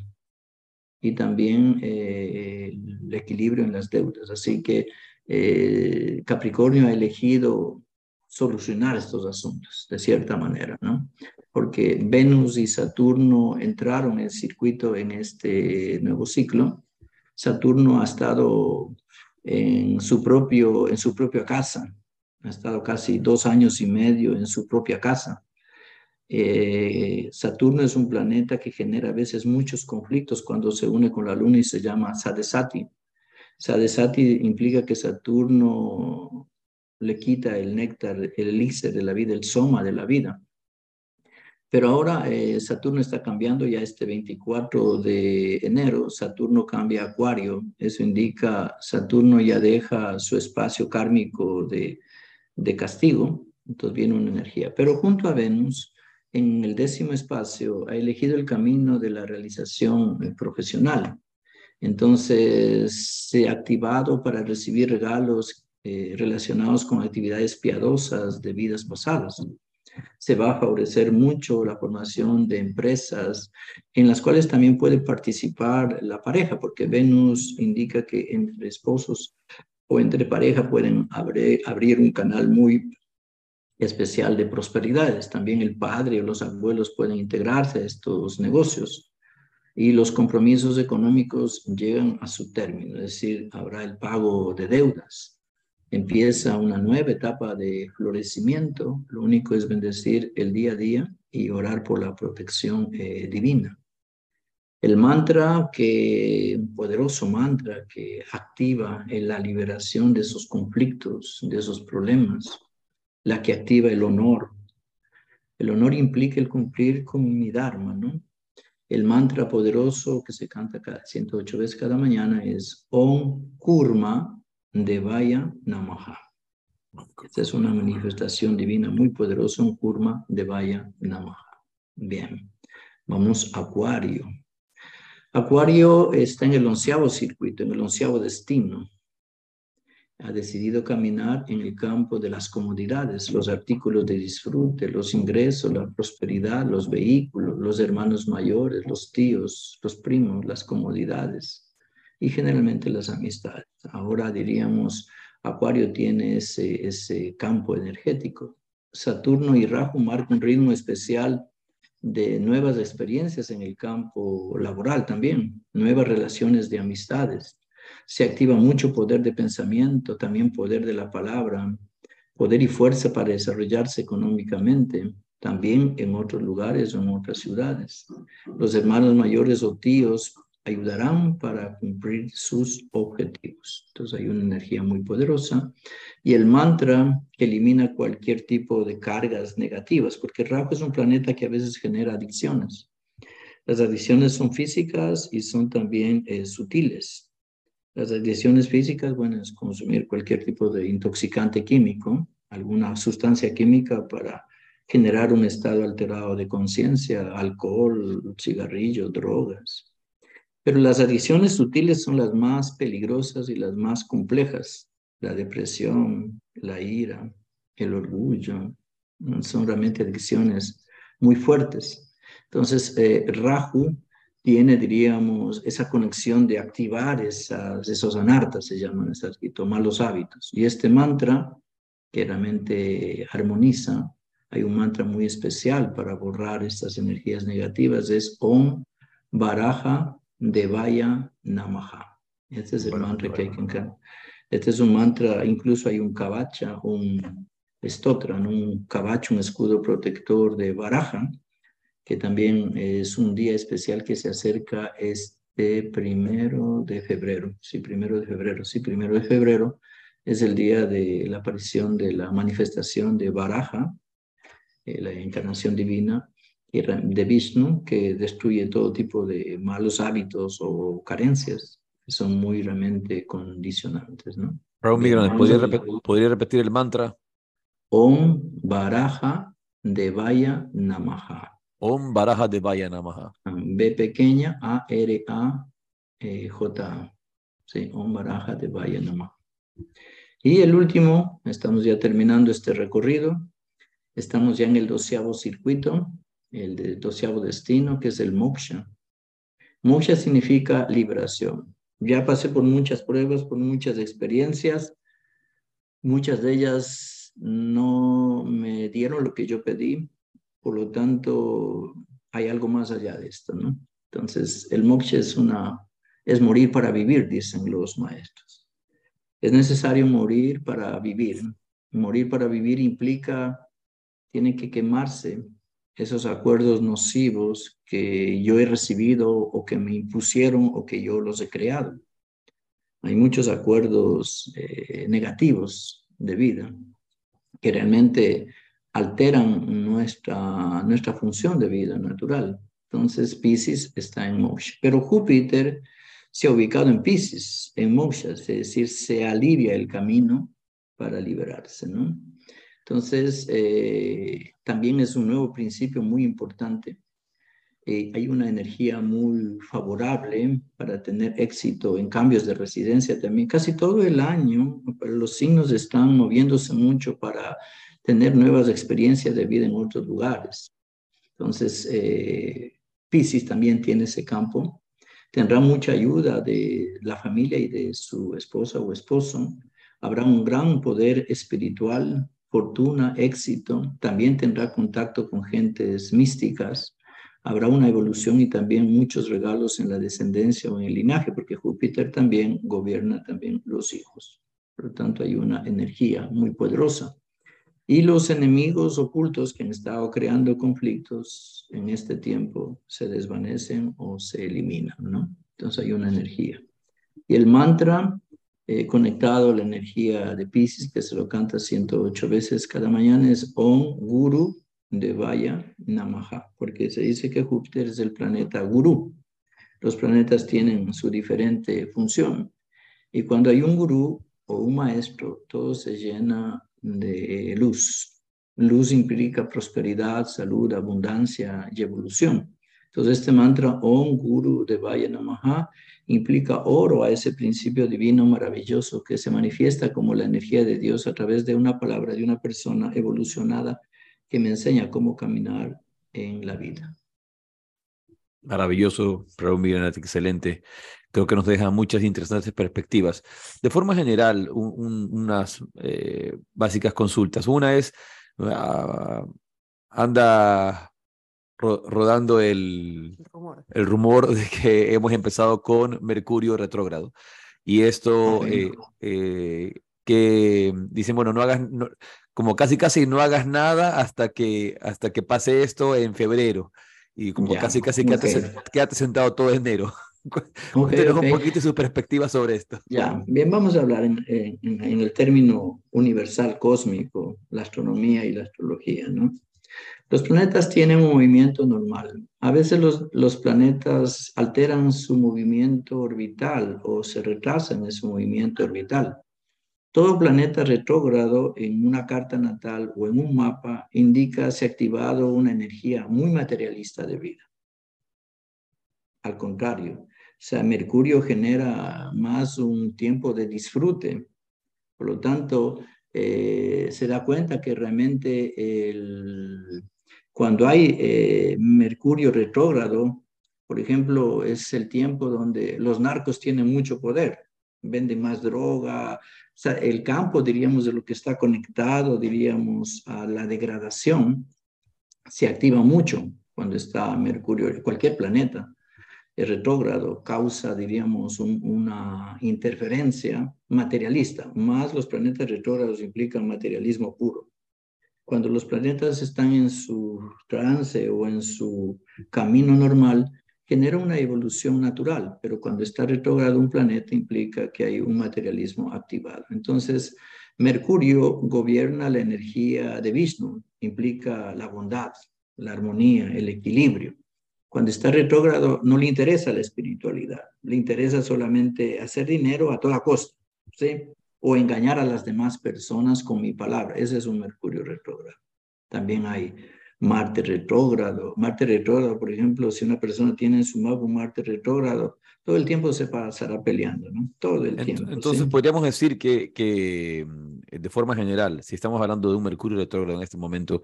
y también eh, el equilibrio en las deudas. Así que eh, Capricornio ha elegido solucionar estos asuntos de cierta manera, ¿no? Porque Venus y Saturno entraron en el circuito en este nuevo ciclo. Saturno ha estado en su, propio, en su propia casa, ha estado casi dos años y medio en su propia casa. Eh, Saturno es un planeta que genera a veces muchos conflictos cuando se une con la Luna y se llama Sadesati. Sadesati implica que Saturno le quita el néctar, el elixir de la vida, el soma de la vida. Pero ahora eh, Saturno está cambiando ya este 24 de enero, Saturno cambia a Acuario, eso indica Saturno ya deja su espacio kármico de, de castigo, entonces viene una energía. Pero junto a Venus, en el décimo espacio, ha elegido el camino de la realización eh, profesional. Entonces, se ha activado para recibir regalos eh, relacionados con actividades piadosas de vidas pasadas. Se va a favorecer mucho la formación de empresas en las cuales también puede participar la pareja, porque Venus indica que entre esposos o entre pareja pueden abrir, abrir un canal muy especial de prosperidades. También el padre o los abuelos pueden integrarse a estos negocios y los compromisos económicos llegan a su término, es decir, habrá el pago de deudas. Empieza una nueva etapa de florecimiento. Lo único es bendecir el día a día y orar por la protección eh, divina. El mantra que, un poderoso mantra que activa en la liberación de esos conflictos, de esos problemas, la que activa el honor. El honor implica el cumplir con mi Dharma, ¿no? El mantra poderoso que se canta cada 108 veces cada mañana es Om Kurma Devaya Namaha. Esta es una manifestación divina muy poderosa, Om Kurma Devaya Namaha. Bien, vamos a Acuario. Acuario está en el onceavo circuito, en el onceavo destino. Ha decidido caminar en el campo de las comodidades, los artículos de disfrute, los ingresos, la prosperidad, los vehículos, los hermanos mayores, los tíos, los primos, las comodidades y generalmente las amistades. Ahora diríamos, Acuario tiene ese, ese campo energético. Saturno y Rahu marcan un ritmo especial de nuevas experiencias en el campo laboral también, nuevas relaciones de amistades. Se activa mucho poder de pensamiento, también poder de la palabra, poder y fuerza para desarrollarse económicamente, también en otros lugares o en otras ciudades. Los hermanos mayores o tíos ayudarán para cumplir sus objetivos. Entonces hay una energía muy poderosa y el mantra elimina cualquier tipo de cargas negativas, porque Rahu es un planeta que a veces genera adicciones. Las adicciones son físicas y son también eh, sutiles. Las adicciones físicas, bueno, es consumir cualquier tipo de intoxicante químico, alguna sustancia química para generar un estado alterado de conciencia, alcohol, cigarrillo, drogas. Pero las adicciones sutiles son las más peligrosas y las más complejas. La depresión, la ira, el orgullo, son realmente adicciones muy fuertes. Entonces, eh, Raju tiene, diríamos, esa conexión de activar esas, esos anartas, se llaman esas, y tomar hábitos. Y este mantra, que realmente armoniza, hay un mantra muy especial para borrar estas energías negativas, es Om Baraja Devaya Namaha. Este es el mantra que hay que encarnar. Este es un mantra, incluso hay un kavacha, un estotran, un kavacha, un escudo protector de Baraja, que también es un día especial que se acerca este primero de febrero. Sí, primero de febrero, sí, primero de febrero es el día de la aparición de la manifestación de Baraja, eh, la encarnación divina, de Vishnu que destruye todo tipo de malos hábitos o carencias que son muy realmente condicionantes, ¿no? Raúl Miguel, ¿podría, repetir, el mantra? Om Baraja Devaya Namaha. Om Baraja Devaya Namaha. B pequeña, A R A e, J A. Sí, Om Baraja Devaya Namaha. Y el último, estamos ya terminando este recorrido. Estamos ya en el doceavo circuito, el doceavo destino, que es el moksha. Moksha significa liberación. Ya pasé por muchas pruebas, por muchas experiencias. Muchas de ellas no me dieron lo que yo pedí. Por lo tanto, hay algo más allá de esto, ¿no? Entonces, el moksha es una es morir para vivir, dicen los maestros. Es necesario morir para vivir. Morir para vivir implica, tiene que quemarse esos acuerdos nocivos que yo he recibido o que me impusieron o que yo los he creado. Hay muchos acuerdos eh, negativos de vida que realmente alteran nuestra, nuestra función de vida natural. Entonces, Pisces está en motion. Pero Júpiter se ha ubicado en Pisces, en moksha, es decir, se alivia el camino para liberarse, ¿no? Entonces, eh, también es un nuevo principio muy importante. Eh, hay una energía muy favorable para tener éxito en cambios de residencia también. Casi todo el año los signos están moviéndose mucho para tener nuevas experiencias de vida en otros lugares. Entonces, eh, Pisces también tiene ese campo tendrá mucha ayuda de la familia y de su esposa o esposo. Habrá un gran poder espiritual, fortuna, éxito. También tendrá contacto con gentes místicas. Habrá una evolución y también muchos regalos en la descendencia o en el linaje, porque Júpiter también gobierna también los hijos. Por lo tanto, hay una energía muy poderosa. Y los enemigos ocultos que han estado creando conflictos en este tiempo se desvanecen o se eliminan, ¿no? Entonces hay una energía. Y el mantra eh, conectado la energía de Pisces, que se lo canta 108 veces cada mañana, es Om Guru Devaya Namaha, porque se dice que Júpiter es el planeta Guru. Los planetas tienen su diferente función. Y cuando hay un gurú o un maestro, todo se llena de luz. Luz implica prosperidad, salud, abundancia y evolución. Entonces este mantra Om Guru Devaya Namaha implica oro a ese principio divino maravilloso que se manifiesta como la energía de Dios a través de una palabra de una persona evolucionada que me enseña cómo caminar en la vida. Maravilloso, excelente creo que nos deja muchas interesantes perspectivas. De forma general, unas eh, básicas consultas. Una es, ah, anda rodando el, el rumor. de que hemos empezado con Mercurio retrógrado. Y esto, eh, eh, que dicen, bueno, no hagas, como casi casi no hagas nada hasta que, hasta que pase esto en febrero. Y como casi casi quédate, quédate sentado todo enero. Cuéntenos un poquito su perspectiva sobre esto. Ya, bien, vamos a hablar en, en, el término universal cósmico, la astronomía y la astrología, ¿no? Los planetas tienen un movimiento normal. A veces los, los planetas alteran su movimiento orbital o se retrasan en su movimiento orbital. Todo planeta retrógrado en una carta natal o en un mapa indica se ha activado una energía muy materialista de vida. Al contrario, o sea, Mercurio genera más un tiempo de disfrute. Por lo tanto, eh, se da cuenta que realmente el, cuando hay eh, Mercurio retrógrado, por ejemplo, es el tiempo donde los narcos tienen mucho poder, venden más droga, el campo, diríamos, de lo que está conectado, diríamos, a la degradación, se activa mucho cuando está Mercurio, cualquier planeta retrógrado causa, diríamos, una interferencia materialista, más los planetas retrógrados implican materialismo puro. Cuando los planetas están en su trance o en su camino normal, genera una evolución natural, pero cuando está retrógrado un planeta implica que hay un materialismo activado. Entonces, Mercurio gobierna la energía de Vishnu, implica la bondad, la armonía, el equilibrio. Cuando está retrógrado no le interesa la espiritualidad, le interesa solamente hacer dinero a toda costa, ¿sí? O engañar a las demás personas con mi palabra. Ese es un Mercurio retrógrado. También hay Marte retrógrado. Marte retrógrado, por ejemplo, si una persona tiene en su mapa un Marte retrógrado, todo el tiempo se pasará peleando, ¿no? Todo el tiempo. Entonces podríamos decir que, que, mm, de forma general, si estamos hablando de un Mercurio retrógrado en este momento,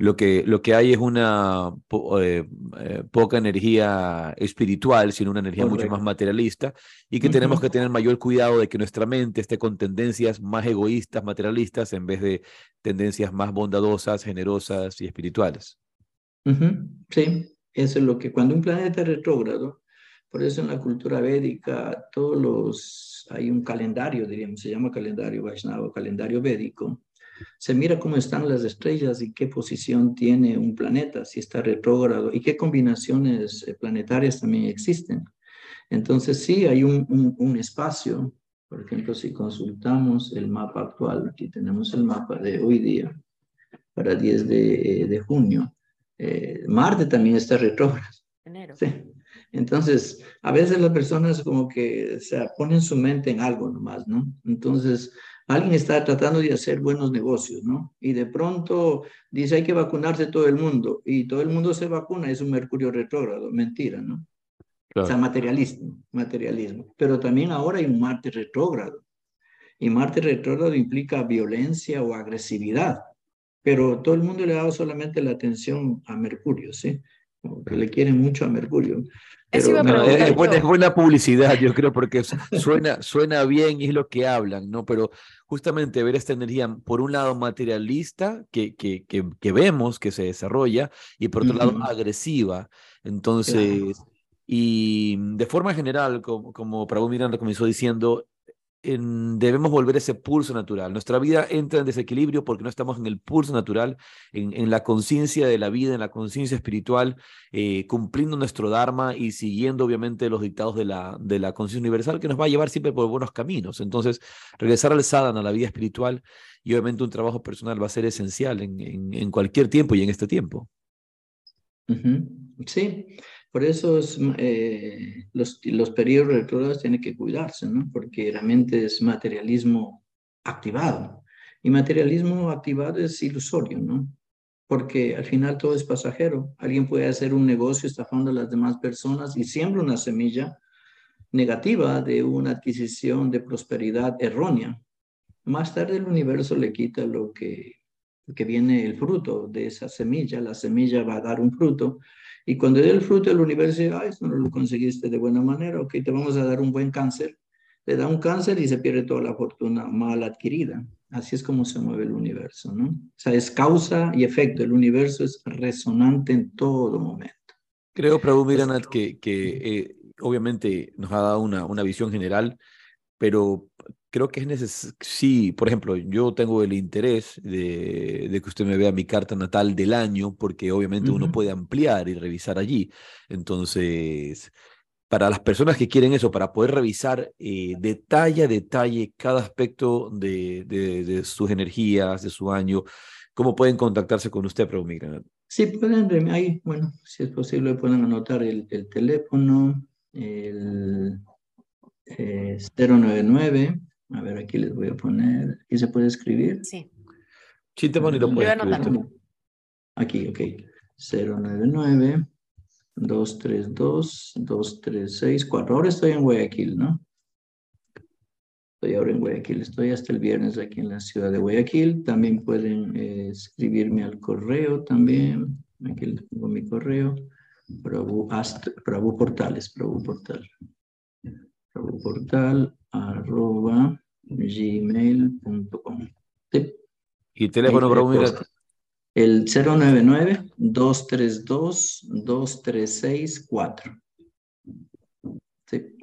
lo que, lo que hay es una eh, eh, poca energía espiritual, sino una energía mucho más materialista, y que tenemos que tener mayor cuidado de que nuestra mente esté con tendencias más egoístas, materialistas, en vez de tendencias más bondadosas, generosas y espirituales. Sí, eso es lo que cuando un planeta retrógrado, por eso en la cultura védica, todos los, hay un calendario, diríamos, se llama calendario Vaishnava, calendario védico, se mira cómo están las estrellas y qué posición tiene un planeta, si está retrógrado y qué combinaciones eh, planetarias también existen. Entonces sí hay un, un, espacio, por ejemplo, si consultamos el mapa actual, aquí tenemos el mapa de hoy día, para 10 de, de junio, eh, Marte también está retrógrado. Enero. Sí. Entonces, a veces las personas como que se ponen su mente en algo nomás, ¿no? Entonces, alguien está tratando de hacer buenos negocios, ¿no? Y de pronto dice hay que vacunarse todo el mundo y todo el mundo se vacuna, es un mercurio retrógrado, mentira, ¿no? O sea, materialismo, materialismo. Pero también ahora hay un Marte retrógrado. Y Marte retrógrado implica violencia o agresividad. Pero todo el mundo le ha dado solamente la atención a Mercurio, ¿sí? que le quieren mucho a Mercurio. es, buena, publicidad, yo creo, porque suena, suena bien y es lo que hablan, ¿no? Pero justamente ver esta energía, por un lado materialista, que, que, que, vemos que se desarrolla, y por otro lado agresiva. Entonces, y de forma general, como, como Prabhu Miranda comenzó diciendo, debemos volver a ese pulso natural. Nuestra vida entra en desequilibrio porque no estamos en el pulso natural, en, la conciencia de la vida, en la conciencia espiritual, eh, cumpliendo nuestro Dharma y siguiendo obviamente los dictados de la, de la conciencia universal que nos va a llevar siempre por buenos caminos. Entonces, regresar al sadhana, a la vida espiritual y obviamente un trabajo personal va a ser esencial en, en, cualquier tiempo y en este tiempo. Sí, por eso eh, los, los periodos retrógrados tienen que cuidarse, ¿no? Porque realmente es materialismo activado. Y materialismo activado es ilusorio, ¿no? Porque al final todo es pasajero. Alguien puede hacer un negocio estafando a las demás personas y siembra una semilla negativa de una adquisición de prosperidad errónea. Más tarde el universo le quita lo que, que viene el fruto de esa semilla. La semilla va a dar un fruto y cuando dé el fruto, el universo dice, ay, no lo conseguiste de buena manera, ok, te vamos a dar un buen cáncer. Le da un cáncer y se pierde toda la fortuna mal adquirida. Así es como se mueve el universo, ¿no? O sea, es causa y efecto. El universo es resonante en todo momento. Creo, Prabhu Miranat, que, que eh, obviamente nos ha dado una, una visión general, pero creo que es necesario, sí, por ejemplo, yo tengo el interés de, de, que usted me vea mi carta natal del año, porque obviamente uno puede ampliar y revisar allí. Entonces, para las personas que quieren eso, para poder revisar eh, detalle a detalle cada aspecto de, de, sus energías, de su año, ¿cómo pueden contactarse con usted, Pro Sí, pueden, ahí, bueno, si es posible, pueden anotar el, el teléfono, el 099 eh, a ver, aquí les voy a poner. ¿Aquí se puede escribir? Sí. Sí, te lo puedes Aquí, ok. 099 232 2364. Ahora estoy en Guayaquil, ¿no? Estoy ahora en Guayaquil. Estoy hasta el viernes aquí en la ciudad de Guayaquil. También pueden eh, escribirme al correo también. Aquí les pongo mi correo. Prabhu, Prabhu Portales, Prabhu Portal. Prabhu Portal arroba gmail.com. ¿Y teléfono para El 099-232-2364. Sí.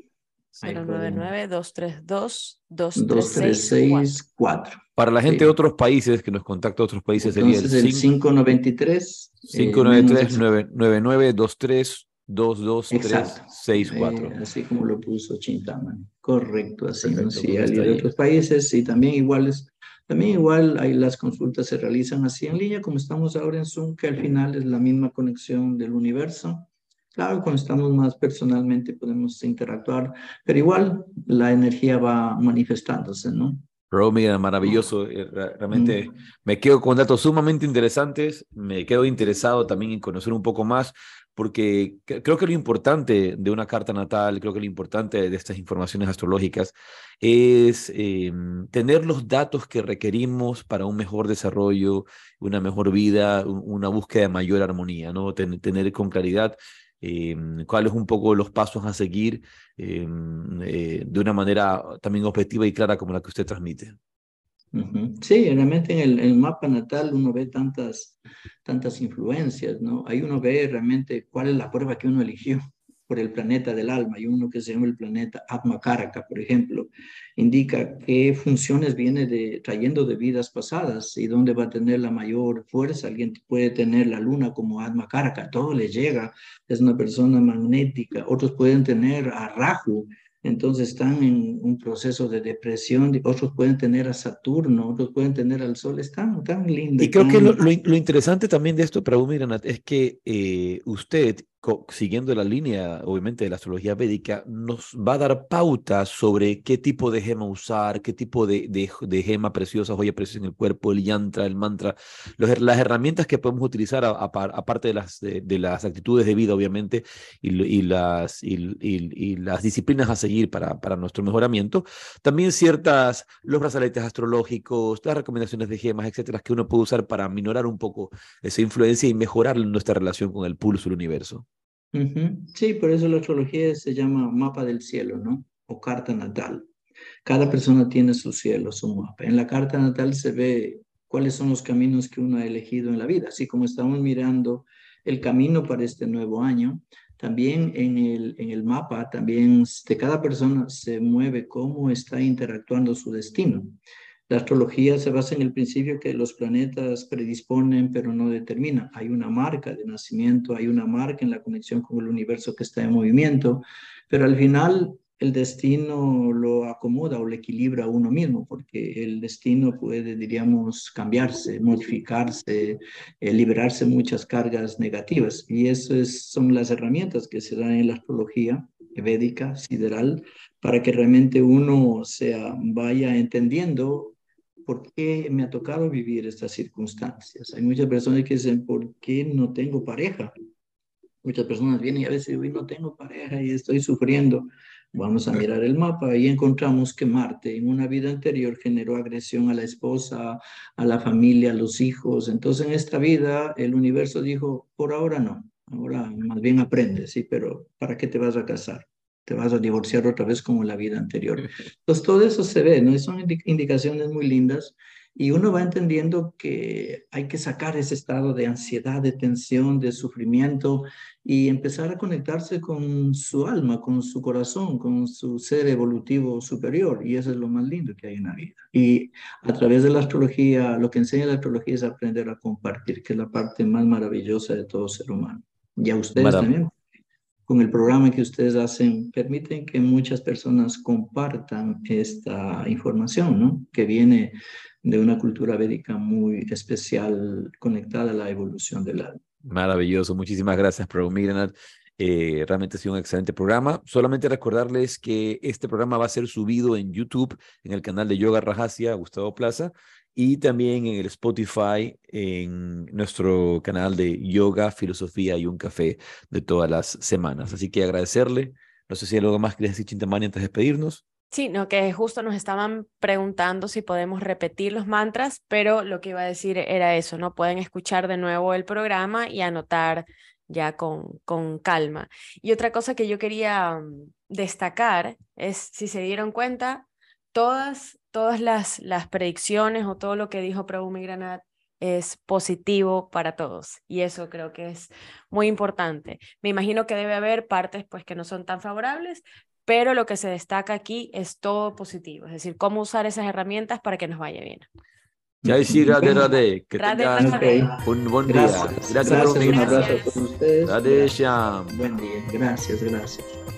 099-232-2364. Para la gente de otros países, que nos contacta otros países, sería el, el 593. 593 9923 22364. Eh, así como lo puso Chintaman. Correcto, así. ¿no? Sí, de otros países y también iguales. También igual hay, las consultas se realizan así en línea, como estamos ahora en Zoom, que al final es la misma conexión del universo. Claro, cuando estamos más personalmente podemos interactuar, pero igual la energía va manifestándose, ¿no? Romy, maravilloso. Eh, realmente me quedo con datos sumamente interesantes. Me quedo interesado también en conocer un poco más porque creo que lo importante de una carta natal, creo que lo importante de estas informaciones astrológicas es em, tener los datos que requerimos para un mejor desarrollo, una mejor vida, una búsqueda de mayor armonía, ¿no? tener con claridad em, cuáles un poco los pasos a seguir em, eh, de una manera también objetiva y clara como la que usted transmite. Sí, realmente en el, mapa natal uno ve tantas, tantas influencias, ¿no? Ahí uno ve realmente cuál es la prueba que uno eligió por el planeta del alma. Hay uno que se llama el planeta Atma Karaka, por ejemplo, indica qué funciones viene trayendo de vidas pasadas y dónde va a tener la mayor fuerza. Alguien puede tener la luna como Atma Karaka, todo le llega, es una persona magnética. Otros pueden tener a Rahu, entonces están en un proceso de depresión, otros pueden tener a Saturno, otros pueden tener al Sol, están tan lindos. Y creo que lo, lo, interesante también de esto, para Granat, es que eh, usted siguiendo la línea, obviamente, de la astrología védica, nos va a dar pautas sobre qué tipo de gema usar, qué tipo de, de, gema preciosa, joya preciosa en el cuerpo, el yantra, el mantra, las herramientas que podemos utilizar aparte de las, de, las actitudes de vida, obviamente, y, las, y, las disciplinas a seguir para, para nuestro mejoramiento. También ciertas, los brazaletes astrológicos, las recomendaciones de gemas, etcétera, que uno puede usar para minorar un poco esa influencia y mejorar nuestra relación con el pulso del universo. Sí, por eso la astrología se llama mapa del cielo, ¿no? O carta natal. Cada persona tiene su cielo, su mapa. En la carta natal se ve cuáles son los caminos que uno ha elegido en la vida, así como estamos mirando el camino para este nuevo año. También en el, en el mapa, también de cada persona se mueve cómo está interactuando su destino. La astrología se basa en el principio que los planetas predisponen pero no determinan. Hay una marca de nacimiento, hay una marca en la conexión con el universo que está en movimiento, pero al final el destino lo acomoda o lo equilibra a uno mismo, porque el destino puede, diríamos, cambiarse, modificarse, eh, liberarse muchas cargas negativas. Y eso son las herramientas que se dan en la astrología védica, sideral, para que realmente uno sea, vaya entendiendo ¿por qué me ha tocado vivir estas circunstancias? Hay muchas personas que dicen, ¿por qué no tengo pareja? Muchas personas vienen y a veces dicen, no tengo pareja y estoy sufriendo. Vamos a mirar el mapa y encontramos que Marte en una vida anterior generó agresión a la esposa, a la familia, a los hijos. Entonces en esta vida el universo dijo, por ahora no, ahora más bien aprende, sí, pero ¿para qué te vas a casar? Te vas a divorciar otra vez como la vida anterior. Entonces todo eso se ve, ¿no? son indicaciones muy lindas y uno va entendiendo que hay que sacar ese estado de ansiedad, de tensión, de sufrimiento y empezar a conectarse con su alma, con su corazón, con su ser evolutivo superior. Y eso es lo más lindo que hay en la vida. Y a través de la astrología, lo que enseña la astrología es aprender a compartir, que es la parte más maravillosa de todo ser humano. Y a ustedes también con el programa que ustedes hacen, permiten que muchas personas compartan esta información, ¿no? Que viene de una cultura védica muy especial conectada a la evolución del alma. Maravilloso, muchísimas gracias, Prabhu eh, realmente ha sido un excelente programa. Solamente recordarles que este programa va a ser subido en YouTube, en el canal de Yoga Rajasia, Gustavo Plaza, y también en el Spotify, en nuestro canal de yoga, filosofía y un café de todas las semanas. Así que agradecerle. No sé si hay algo más que decir, Chintamani, antes de despedirnos. Sí, no, que justo nos estaban preguntando si podemos repetir los mantras, pero lo que iba a decir era eso, ¿no? Pueden escuchar de nuevo el programa y anotar ya con, con calma. Y otra cosa que yo quería mm, destacar es, si se dieron cuenta, todas todas las, las predicciones o todo lo que dijo Prabhu Granat es positivo para todos y eso creo que es muy importante. Me imagino que debe haber partes pues que no son tan favorables, pero lo que se destaca aquí es todo positivo, es decir, cómo usar esas herramientas para que nos vaya bien. Ya sí, Radhe Radhe, que tengan un buen día. Gracias, gracias, gracias un abrazo a todos ustedes. Radhe Buen día, gracias, gracias.